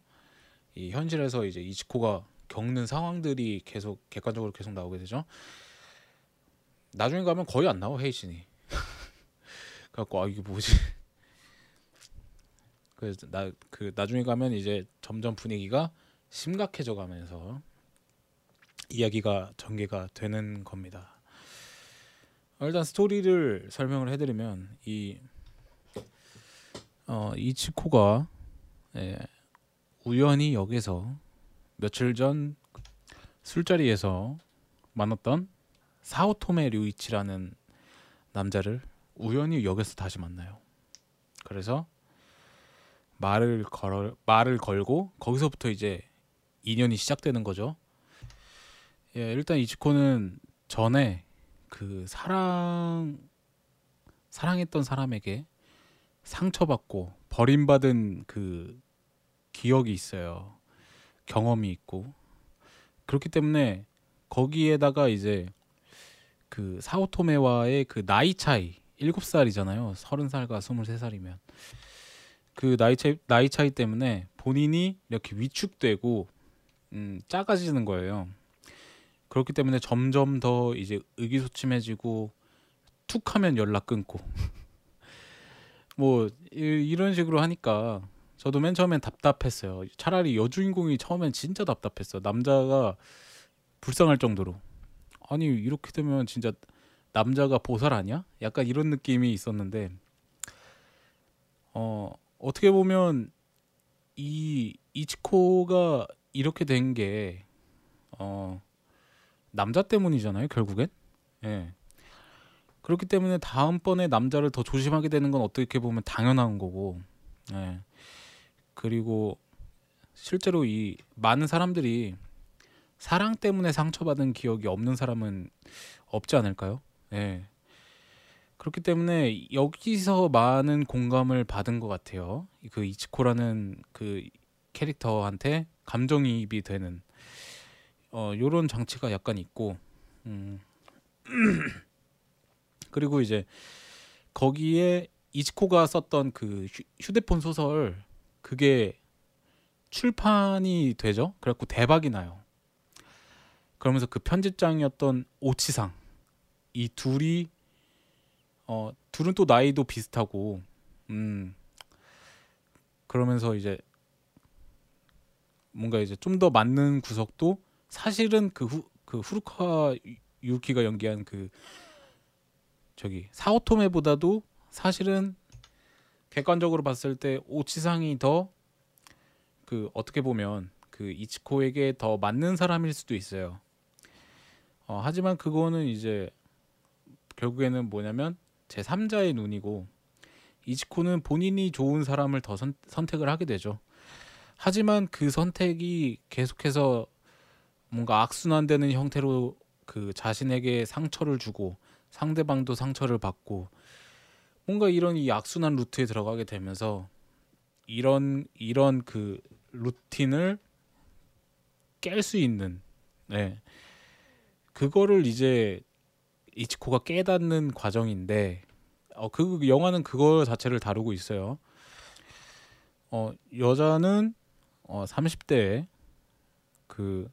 A: 이 현실에서 이제 이치코가 겪는 상황들이 계속 객관적으로 계속 나오게 되죠. 나중에 가면 거의 안 나와 회의 씬이. 그래갖고 아 이게 뭐지? 그래서 나 그 나중에 가면 이제 점점 분위기가 심각해져 가면서 이야기가 전개가 되는 겁니다. 어, 일단 스토리를 설명을 해드리면 이 어, 이치코가 예, 우연히 역에서 며칠 전 술자리에서 만났던 사오토메 류이치라는 남자를 우연히 역에서 다시 만나요. 그래서 말을 걸 말을 걸고 거기서부터 이제 인연이 시작되는 거죠. 예, 일단 이치코는 전에 그 사랑 사랑했던 사람에게 상처받고 버림받은 그 기억이 있어요. 경험이 있고 그렇기 때문에 거기에다가 이제 그 사오토메와의 그 나이 차이 7살이잖아요. 30살과 23살이면 그 나이 차이 나이 차이 때문에 본인이 이렇게 위축되고 음, 작아지는 거예요. 그렇기 때문에 점점 더 이제 의기소침해지고 툭하면 연락 끊고 뭐 이, 이런 식으로 하니까 저도 맨 처음엔 답답했어요. 차라리 여주인공이 처음엔 진짜 답답했어. 남자가 불쌍할 정도로 아니 이렇게 되면 진짜 남자가 보살 아니야? 약간 이런 느낌이 있었는데 어 어떻게 보면 이 이치코가 이렇게 된 게 어 남자 때문이잖아요 결국엔 예 그렇기 때문에 다음번에 남자를 더 조심하게 되는 건 어떻게 보면 당연한 거고 예 그리고 실제로 이 많은 사람들이 사랑 때문에 상처받은 기억이 없는 사람은 없지 않을까요? 예. 그렇기 때문에 여기서 많은 공감을 받은 것 같아요. 그 이치코라는 그 캐릭터한테 감정이입이 되는 어 요런 장치가 약간 있고 음. 그리고 이제 거기에 이치코가 썼던 그 휴- 휴대폰 소설 그게 출판이 되죠. 그래갖고 대박이 나요. 그러면서 그 편집장이었던 오치상 이 둘이 어 둘은 또 나이도 비슷하고 음 그러면서 이제 뭔가 이제 좀 더 맞는 구석도 사실은 그 후 그 후루카 유- 유키가 연기한 그 저기 사오토메보다도 사실은 객관적으로 봤을 때 오치상이 더 그 어떻게 보면 그 이치코에게 더 맞는 사람일 수도 있어요. 어, 하지만 그거는 이제 결국에는 뭐냐면 제 3자의 눈이고 이치코는 본인이 좋은 사람을 더 선, 선택을 하게 되죠. 하지만 그 선택이 계속해서 뭔가 악순환되는 형태로 그 자신에게 상처를 주고 상대방도 상처를 받고 뭔가 이런 이 악순환 루트에 들어가게 되면서 이런 이런 그 루틴을 깰 수 있는 네. 그거를 이제 이치코가 깨닫는 과정인데 어, 그 영화는 그거 자체를 다루고 있어요. 어, 여자는 어, 30대에 그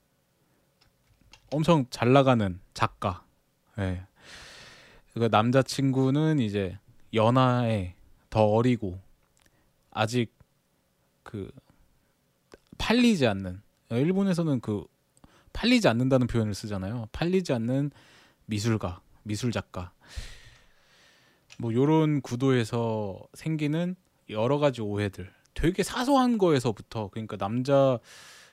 A: 엄청 잘 나가는 작가. 예. 그 남자친구는 이제 연하에 더 어리고 아직 그 팔리지 않는 일본에서는 그 팔리지 않는다는 표현을 쓰잖아요. 팔리지 않는 미술가, 미술 작가. 뭐 요런 구도에서 생기는 여러 가지 오해들 되게 사소한 거에서부터 그러니까 남자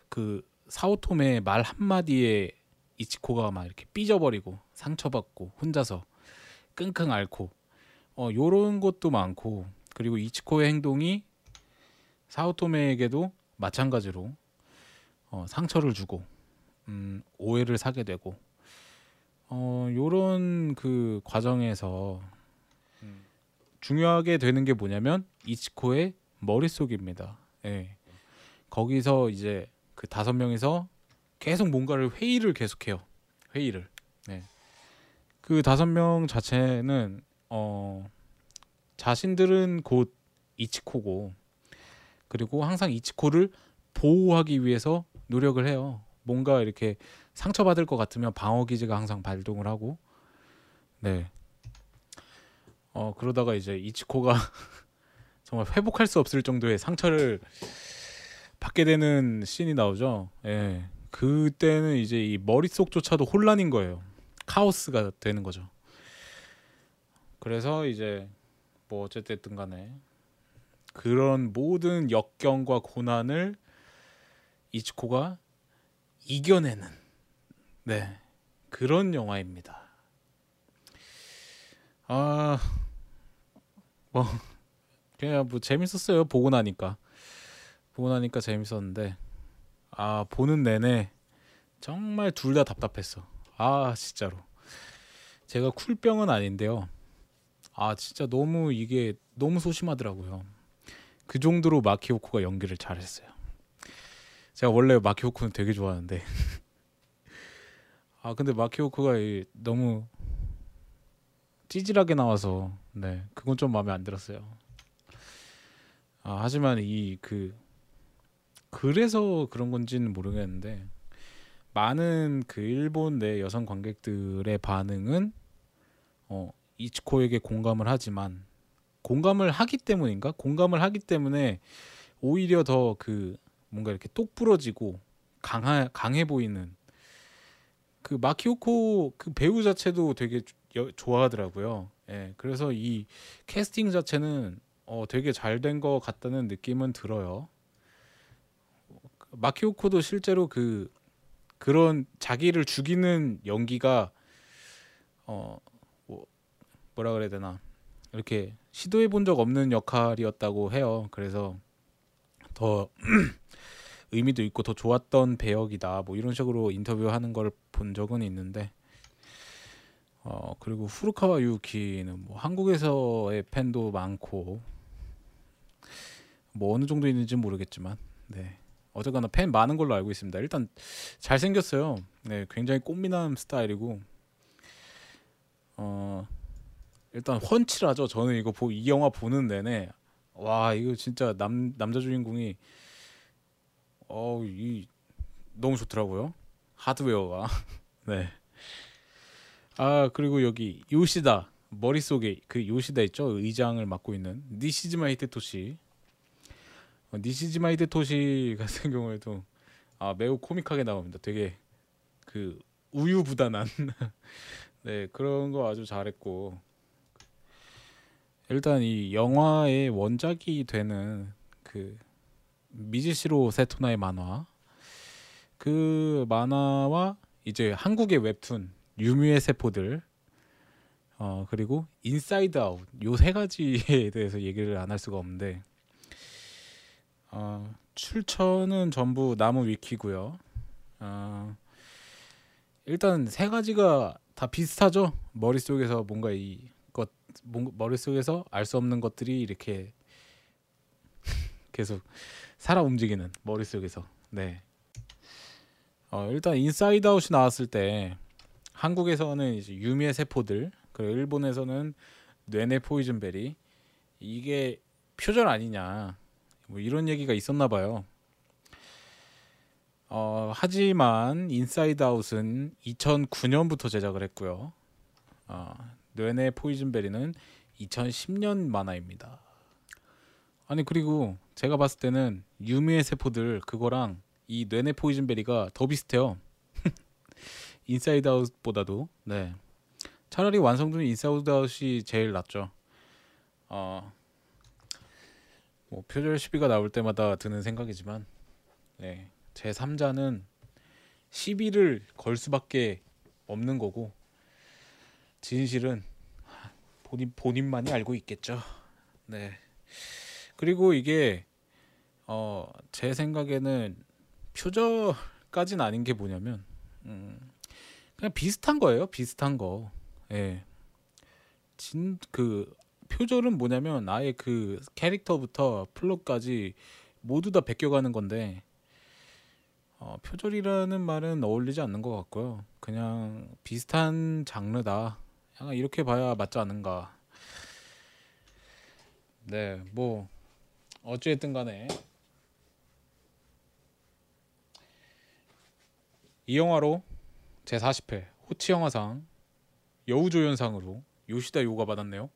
A: 그 사오토메의 말 한마디에 이치코가 막 이렇게 삐져버리고 상처받고 혼자서 끙끙 앓고 어 요런 것도 많고 그리고 이치코의 행동이 사오토메에게도 마찬가지로 어, 상처를 주고 음, 오해를 사게 되고 어 요런 그 과정에서 음, 중요하게 되는 게 뭐냐면 이치코의 머릿속입니다. 예. 거기서 이제 그 다섯 명이서 계속 뭔가를 회의를 계속해요. 회의를. 네. 그 다섯 명 자체는 어 자신들은 곧 이치코고 그리고 항상 이치코를 보호하기 위해서 노력을 해요. 뭔가 이렇게 상처받을 것 같으면 방어 기제가 항상 발동을 하고 네. 어 그러다가 이제 이치코가 정말 회복할 수 없을 정도의 상처를 받게 되는 씬이 나오죠. 예. 그때는 이제 이 머릿속조차도 혼란인 거예요. 카오스가 되는 거죠. 그래서 이제 뭐 어쨌든 간에 그런 모든 역경과 고난을 이치코가 이겨내는 네 그런 영화입니다. 아 뭐 그냥 뭐 재밌었어요 보고 나니까 보고 나니까 재밌었는데 아 보는 내내 정말 둘 다 답답했어. 아 진짜로 제가 쿨병은 아닌데요. 아 진짜 너무 이게 너무 소심하더라고요. 그 정도로 마키오코가 연기를 잘했어요. 제가 원래 마키오코는 되게 좋아하는데 아 근데 마키오코가 이- 너무 찌질하게 나와서 네 그건 좀 마음에 안 들었어요. 아 하지만 이 그 그래서 그런 건지는 모르겠는데 많은 그 일본 내 여성 관객들의 반응은 어 이치코에게 공감을 하지만 공감을 하기 때문인가? 공감을 하기 때문에 오히려 더 그 뭔가 이렇게 똑 부러지고 강하, 강해 보이는 그 마키오코 그 배우 자체도 되게 여- 좋아하더라고요. 예, 그래서 이 캐스팅 자체는 어, 되게 잘 된 것 같다는 느낌은 들어요. 마키오코도 실제로 그 그런 자기를 죽이는 연기가 어 뭐, 뭐라 그래야 되나 이렇게 시도해 본 적 없는 역할이었다고 해요. 그래서 더 의미도 있고 더 좋았던 배역이다. 뭐 이런 식으로 인터뷰하는 걸 본 적은 있는데 어 그리고 후루카와 유키는 뭐 한국에서의 팬도 많고 뭐 어느 정도 있는지 는 모르겠지만 네 어쨌거나 팬 많은 걸로 알고 있습니다. 일단 잘 생겼어요. 네 굉장히 꽃미남 스타일이고 어 일단 훤칠하죠. 저는 이거 보, 이 영화 보는 내내 와 이거 진짜 남 남자 주인공이 어이 너무 좋더라고요. 하드웨어가 네. 아 그리고 여기 요시다 머릿속에 그 요시다 있죠 의장을 맡고 있는 니시즈마 히데토시 어, 니시지마 히데토시 같은 경우에도 아 매우 코믹하게 나옵니다. 되게 그 우유부단한. 네 그런 거 아주 잘했고. 일단 이 영화의 원작이 되는 그 미즈시로 세토나의 만화. 그 만화와 이제 한국의 웹툰 유미의 세포들 어 그리고 인사이드 아웃 요 세 가지에 대해서 얘기를 안 할 수가 없는데 어 출처는 전부 나무 위키고요. 어 일단 세 가지가 다 비슷하죠. 머릿속에서 뭔가 이 것 뭔가 머릿속에서 알 수 없는 것들이 이렇게 계속 살아 움직이는 머릿속에서. 네. 어, 일단 인사이드 아웃이 나왔을 때 한국에서는 이제 유미의 세포들, 그리고 일본에서는 뇌내 포이즌베리 이게 표절 아니냐 뭐 이런 얘기가 있었나 봐요. 어, 하지만 인사이드 아웃은 2009년부터 제작을 했고요. 어, 뇌내 포이즌베리는 2010년 만화입니다. 아니 그리고 제가 봤을 때는 유미의 세포들 그거랑 이 뇌내 포이즌베리가 더 비슷해요. 인사이드 아웃보다도 네. 차라리 완성도는 인사이드 아웃이 제일 낫죠. 어, 뭐 표절 시비가 나올 때마다 드는 생각이지만 네, 제 3자는 시비를 걸 수밖에 없는 거고 진실은 본인 본인만이 알고 있겠죠. 네. 그리고 이게 어, 제 생각에는 표절까지는 아닌 게 뭐냐면 음, 그냥 비슷한 거예요. 비슷한 거. 예. 진 그 표절은 뭐냐면 아예 그 캐릭터부터 플롯까지 모두 다 베껴가는 건데 어, 표절이라는 말은 어울리지 않는 것 같고요. 그냥 비슷한 장르다. 약간 이렇게 봐야 맞지 않은가. 네, 뭐 어찌됐든 간에 이 영화로 제 40회 호치 영화상 여우조연상으로 요시다 요가 받았네요.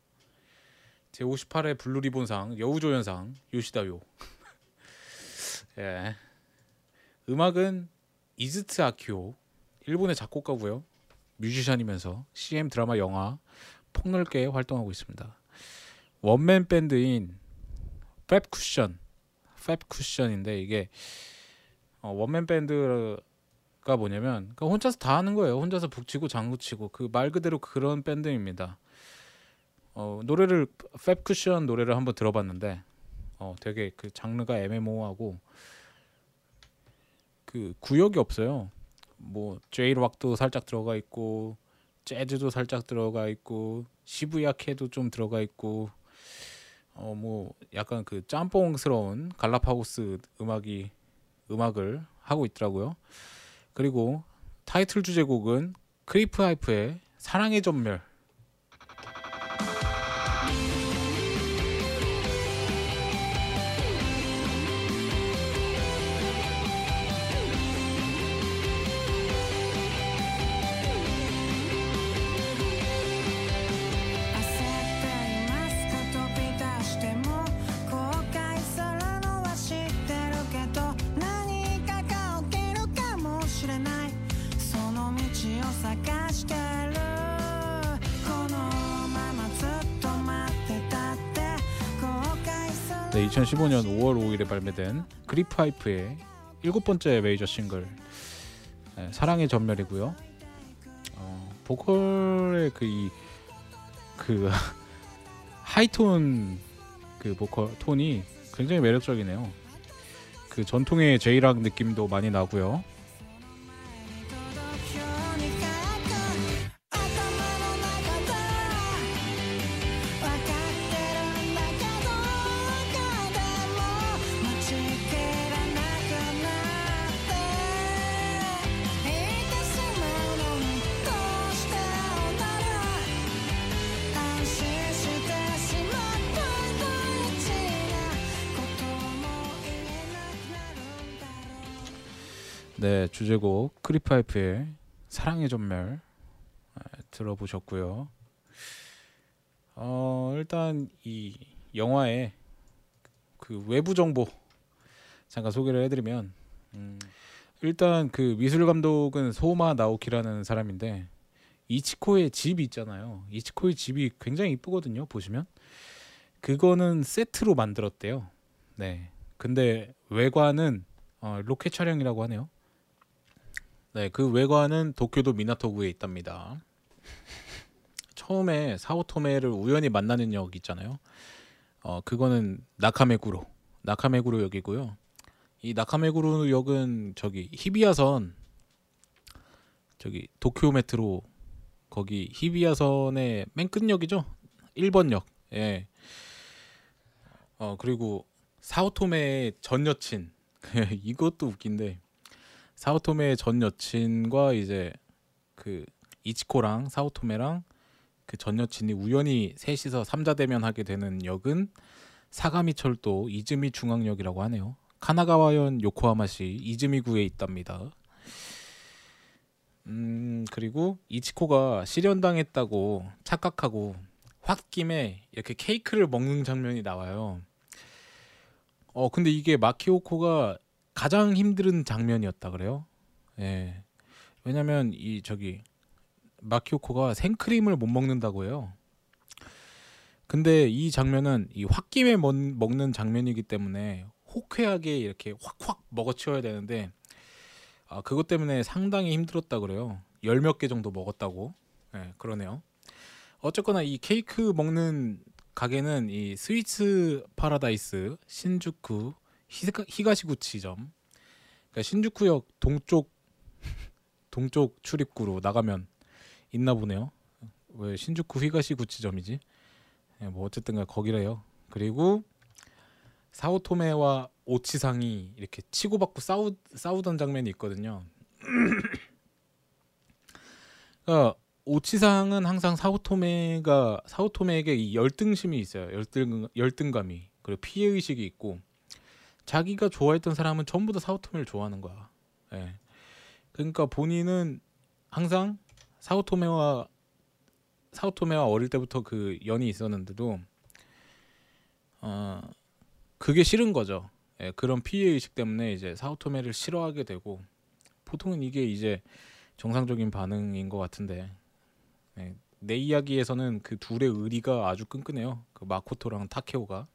A: 제 58회 블루리본상 여우조연상 요시다 요. 예. 음악은 이즈트 아키오 일본의 작곡가고요. 뮤지션이면서 CM 드라마 영화 폭넓게 활동하고 있습니다. 원맨 밴드인 팹 쿠션 팹 쿠션인데 이게 어, 원맨 밴드가 뭐냐면 그러니까 혼자서 다 하는 거예요. 혼자서 북치고 장구치고 그 말 그대로 그런 밴드입니다. 어, 노래를 팹 쿠션 노래를 한번 들어봤는데 어, 되게 그 장르가 애매모호하고 그 구역이 없어요. 뭐 제이 락도 살짝 들어가 있고 재즈도 살짝 들어가 있고 시부야케도 좀 들어가 있고 어 뭐 약간 그 짬뽕스러운 갈라파고스 음악이 음악을 하고 있더라고요. 그리고 타이틀 주제곡은 크리프 하이프의 사랑의 점멸 2015년 5월 5일에 발매된 그리프하이프의 일곱 번째 메이저 싱글 네, 사랑의 전멸이고요. 어, 보컬의 그이그 그 하이톤 그 보컬 톤이 굉장히 매력적이네요. 그 전통의 제이락 느낌도 많이 나고요. 주제곡 크리파이프의 사랑의 전멸 아, 들어보셨고요. 어, 일단 이 영화의 그 외부 정보 잠깐 소개를 해드리면 음, 일단 그 미술 감독은 소마 나오키라는 사람인데 이치코의 집이 있잖아요. 이치코의 집이 굉장히 이쁘거든요. 보시면 그거는 세트로 만들었대요. 네, 근데 외관은 어, 로켓 촬영이라고 하네요. 네, 그 외관은 도쿄도 미나토구에 있답니다. 처음에 사오토메를 우연히 만나는 역 있잖아요. 어, 그거는 나카메구로, 나카메구로 역이고요. 이 나카메구로 역은 저기 히비야선, 저기 도쿄 메트로 거기 히비야선의 맨 끝역이죠. 1번 역. 예. 어, 그리고 사오토메의 전 여친. 이것도 웃긴데 사오토메의 전 여친과 이제 그 이치코랑 사오토메랑 그 전 여친이 우연히 셋이서 삼자 대면하게 되는 역은 사가미 철도 이즈미 중앙역이라고 하네요. 카나가와현 요코하마시 이즈미구에 있답니다. 음 그리고 이치코가 실현당했다고 착각하고 홧김에 이렇게 케이크를 먹는 장면이 나와요. 어 근데 이게 마키오코가 가장 힘든 장면이었다 그래요. 예. 왜냐면 이 저기 마키오코가 생크림을 못 먹는다고 해요. 근데 이 장면은 이 홧김에 먹, 먹는 장면이기 때문에 호쾌하게 이렇게 확확 먹어치워야 되는데 아, 그것 때문에 상당히 힘들었다 그래요. 열 몇 개 정도 먹었다고. 네, 그러네요. 어쨌거나 이 케이크 먹는 가게는 이 스위츠 파라다이스 신주쿠 히가, 히가시구치점. 그러니까 신주쿠역 동쪽 동쪽 출입구로 나가면 있나 보네요. 왜 신주쿠 히가시구치점이지? 예, 뭐 어쨌든가 거기래요. 그리고 사오토메와 오치상이 이렇게 치고받고 싸우 싸우던 장면이 있거든요. 그러니까 오치상은 항상 사오토메가 사오토메에게 이 열등심이 있어요. 열등 열등감이 그리고 피해 의식이 있고 자기가 좋아했던 사람은 전부 다 사오토메를 좋아하는 거야. 예. 그러니까 본인은 항상 사오토메와 사오토메와 어릴 때부터 그 연이 있었는데도 어 그게 싫은 거죠. 예, 그런 피해 의식 때문에 이제 사오토메를 싫어하게 되고 보통은 이게 이제 정상적인 반응인 것 같은데 예, 내 이야기에서는 그 둘의 의리가 아주 끈끈해요. 그 마코토랑 타케오가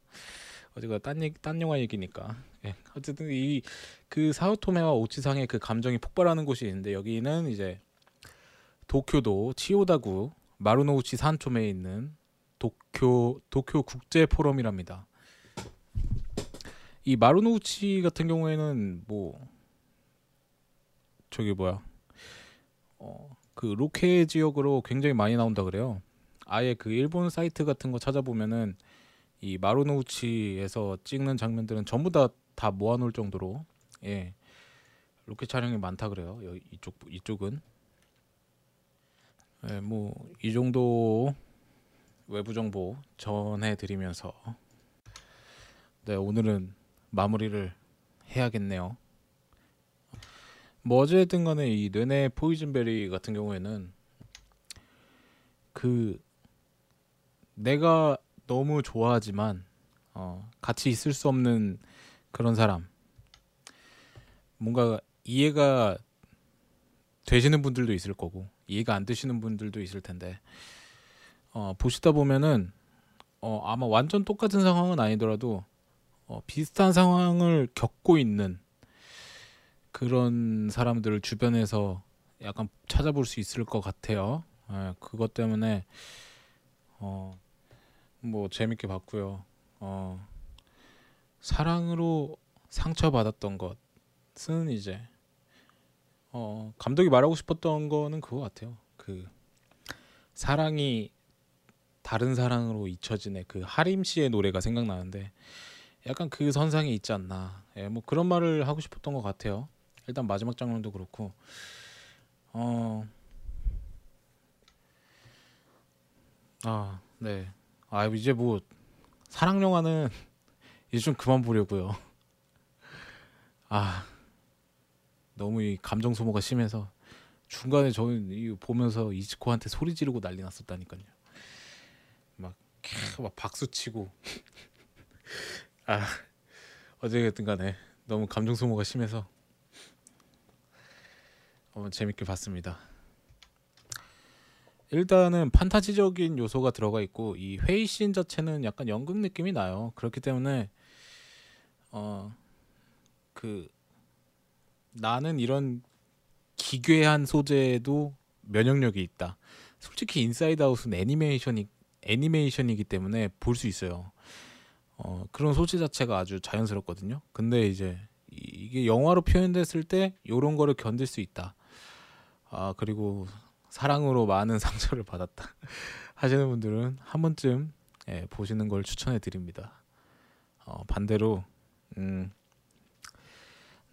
A: 어제가 딴, 얘기, 딴 영화 얘기니까 예, 어쨌든 이 그 사오토메와 오치상의 그 감정이 폭발하는 곳이 있는데 여기는 이제 도쿄도 치오다구 마루노우치 산초메에 있는 도쿄 도쿄 국제 포럼이랍니다. 이 마루노우치 같은 경우에는 뭐 저기 뭐야 어 그 로케 지역으로 굉장히 많이 나온다 그래요. 아예 그 일본 사이트 같은 거 찾아보면은 이 마루노우치에서 찍는 장면들은 전부 다 다 모아놓을 정도로 예 로케 촬영이 많다 그래요. 여기 이쪽 이쪽은 예, 뭐 이 정도 외부 정보 전해드리면서 네 오늘은 마무리를 해야겠네요. 뭐 어쨌든 간에 이 뇌네 포이즌베리 같은 경우에는 그 내가 너무 좋아하지만 어, 같이 있을 수 없는 그런 사람 뭔가 이해가 되시는 분들도 있을 거고 이해가 안 되시는 분들도 있을 텐데 어, 보시다 보면은 어, 아마 완전 똑같은 상황은 아니더라도 어, 비슷한 상황을 겪고 있는 그런 사람들을 주변에서 약간 찾아볼 수 있을 것 같아요. 예, 그것 때문에 어, 뭐 재밌게 봤고요. 어, 사랑으로 상처받았던 것은 이제 어, 감독이 말하고 싶었던 거는 그거 같아요. 그 사랑이 다른 사랑으로 잊혀지네 그 하림 씨의 노래가 생각나는데 약간 그 선상에 있지 않나. 예, 뭐 그런 말을 하고 싶었던 것 같아요. 일단 마지막 장면도 그렇고 어. 아, 네. 아, 이제 뭐 사랑 영화는 이제 좀 그만 보려고요. 아. 너무 이 감정 소모가 심해서 중간에 저는 이 보면서 이즈코한테 소리 지르고 난리 났었다니까요. 막, 캬, 막 박수 치고. 아, 어쨌든 간에 너무 감정 소모가 심해서 어, 재밌게 봤습니다. 일단은 판타지적인 요소가 들어가 있고 이 회의 씬 자체는 약간 연극 느낌이 나요. 그렇기 때문에 어 그 나는 이런 기괴한 소재에도 면역력이 있다. 솔직히 인사이드 아웃은 애니메이션이 애니메이션이기 때문에 볼 수 있어요. 어, 그런 소재 자체가 아주 자연스럽거든요. 근데 이제 이- 이게 영화로 표현됐을 때 이런 거를 견딜 수 있다. 아 그리고 사랑으로 많은 상처를 받았다 하시는 분들은 한 번쯤 예, 보시는 걸 추천해 드립니다. 어, 반대로 음,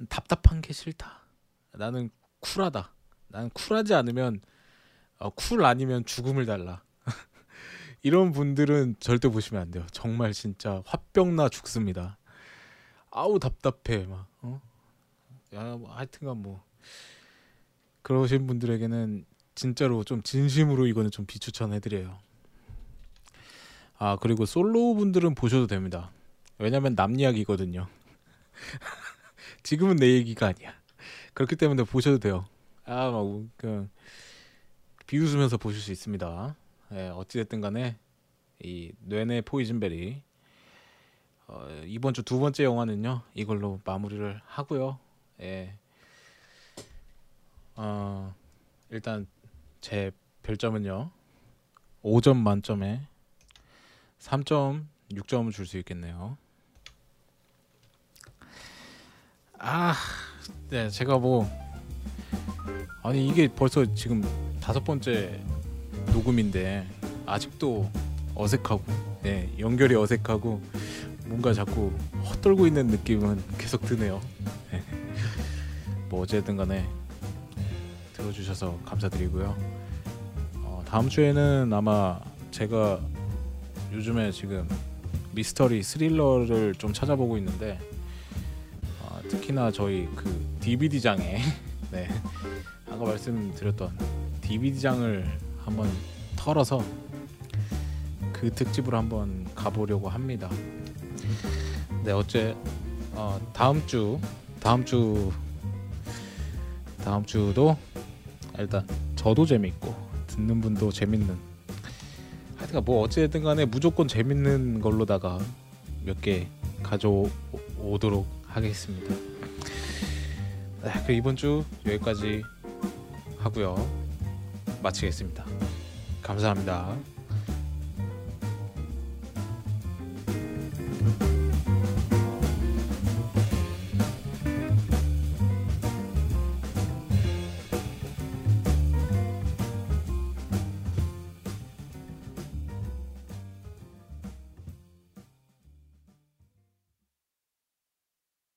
A: 답답한 게 싫다. 나는 쿨하다. 나는 쿨하지 않으면 어, 쿨 아니면 죽음을 달라. 이런 분들은 절대 보시면 안 돼요. 정말 진짜 화병나 죽습니다. 아우 답답해 막. 어? 야, 뭐 하여튼간 뭐 그러신 분들에게는 진짜로 좀 진심으로 이거는 좀 비추천해드려요. 아 그리고 솔로 분들은 보셔도 됩니다. 왜냐면 남 이야기거든요. 지금은 내 얘기가 아니야. 그렇기 때문에 보셔도 돼요. 아막 그냥 비웃으면서 보실 수 있습니다. 예, 어찌됐든 간에 이 뇌내 포이즌베리 어, 이번 주 두 번째 영화는요 이걸로 마무리를 하고요. 예. 어, 일단 제 별점은요 5점 만점에 3.6점을 줄 수 있겠네요. 아, 네 제가 뭐 아니 이게 벌써 지금 다섯 번째 녹음인데 아직도 어색하고 네 연결이 어색하고 뭔가 자꾸 헛돌고 있는 느낌은 계속 드네요. 네. 뭐 어쨌든 간에 들어주셔서 감사드리고요. 어, 다음 주에는 아마 제가 요즘에 지금 미스터리 스릴러를 좀 찾아보고 있는데 어, 특히나 저희 그 DVD장에 네, 아까 말씀드렸던 DVD장을 한번 털어서 그 특집으로 한번 가보려고 합니다. 네 어째 어, 다음 주 다음 주 다음 주도 일단 저도 재밌고 듣는 분도 재밌는. 하여튼 뭐 어찌됐든 간에 무조건 재밌는 걸로다가 몇 개 가져오도록 하겠습니다. 아, 그 이번 주 여기까지 하고요. 마치겠습니다. 감사합니다.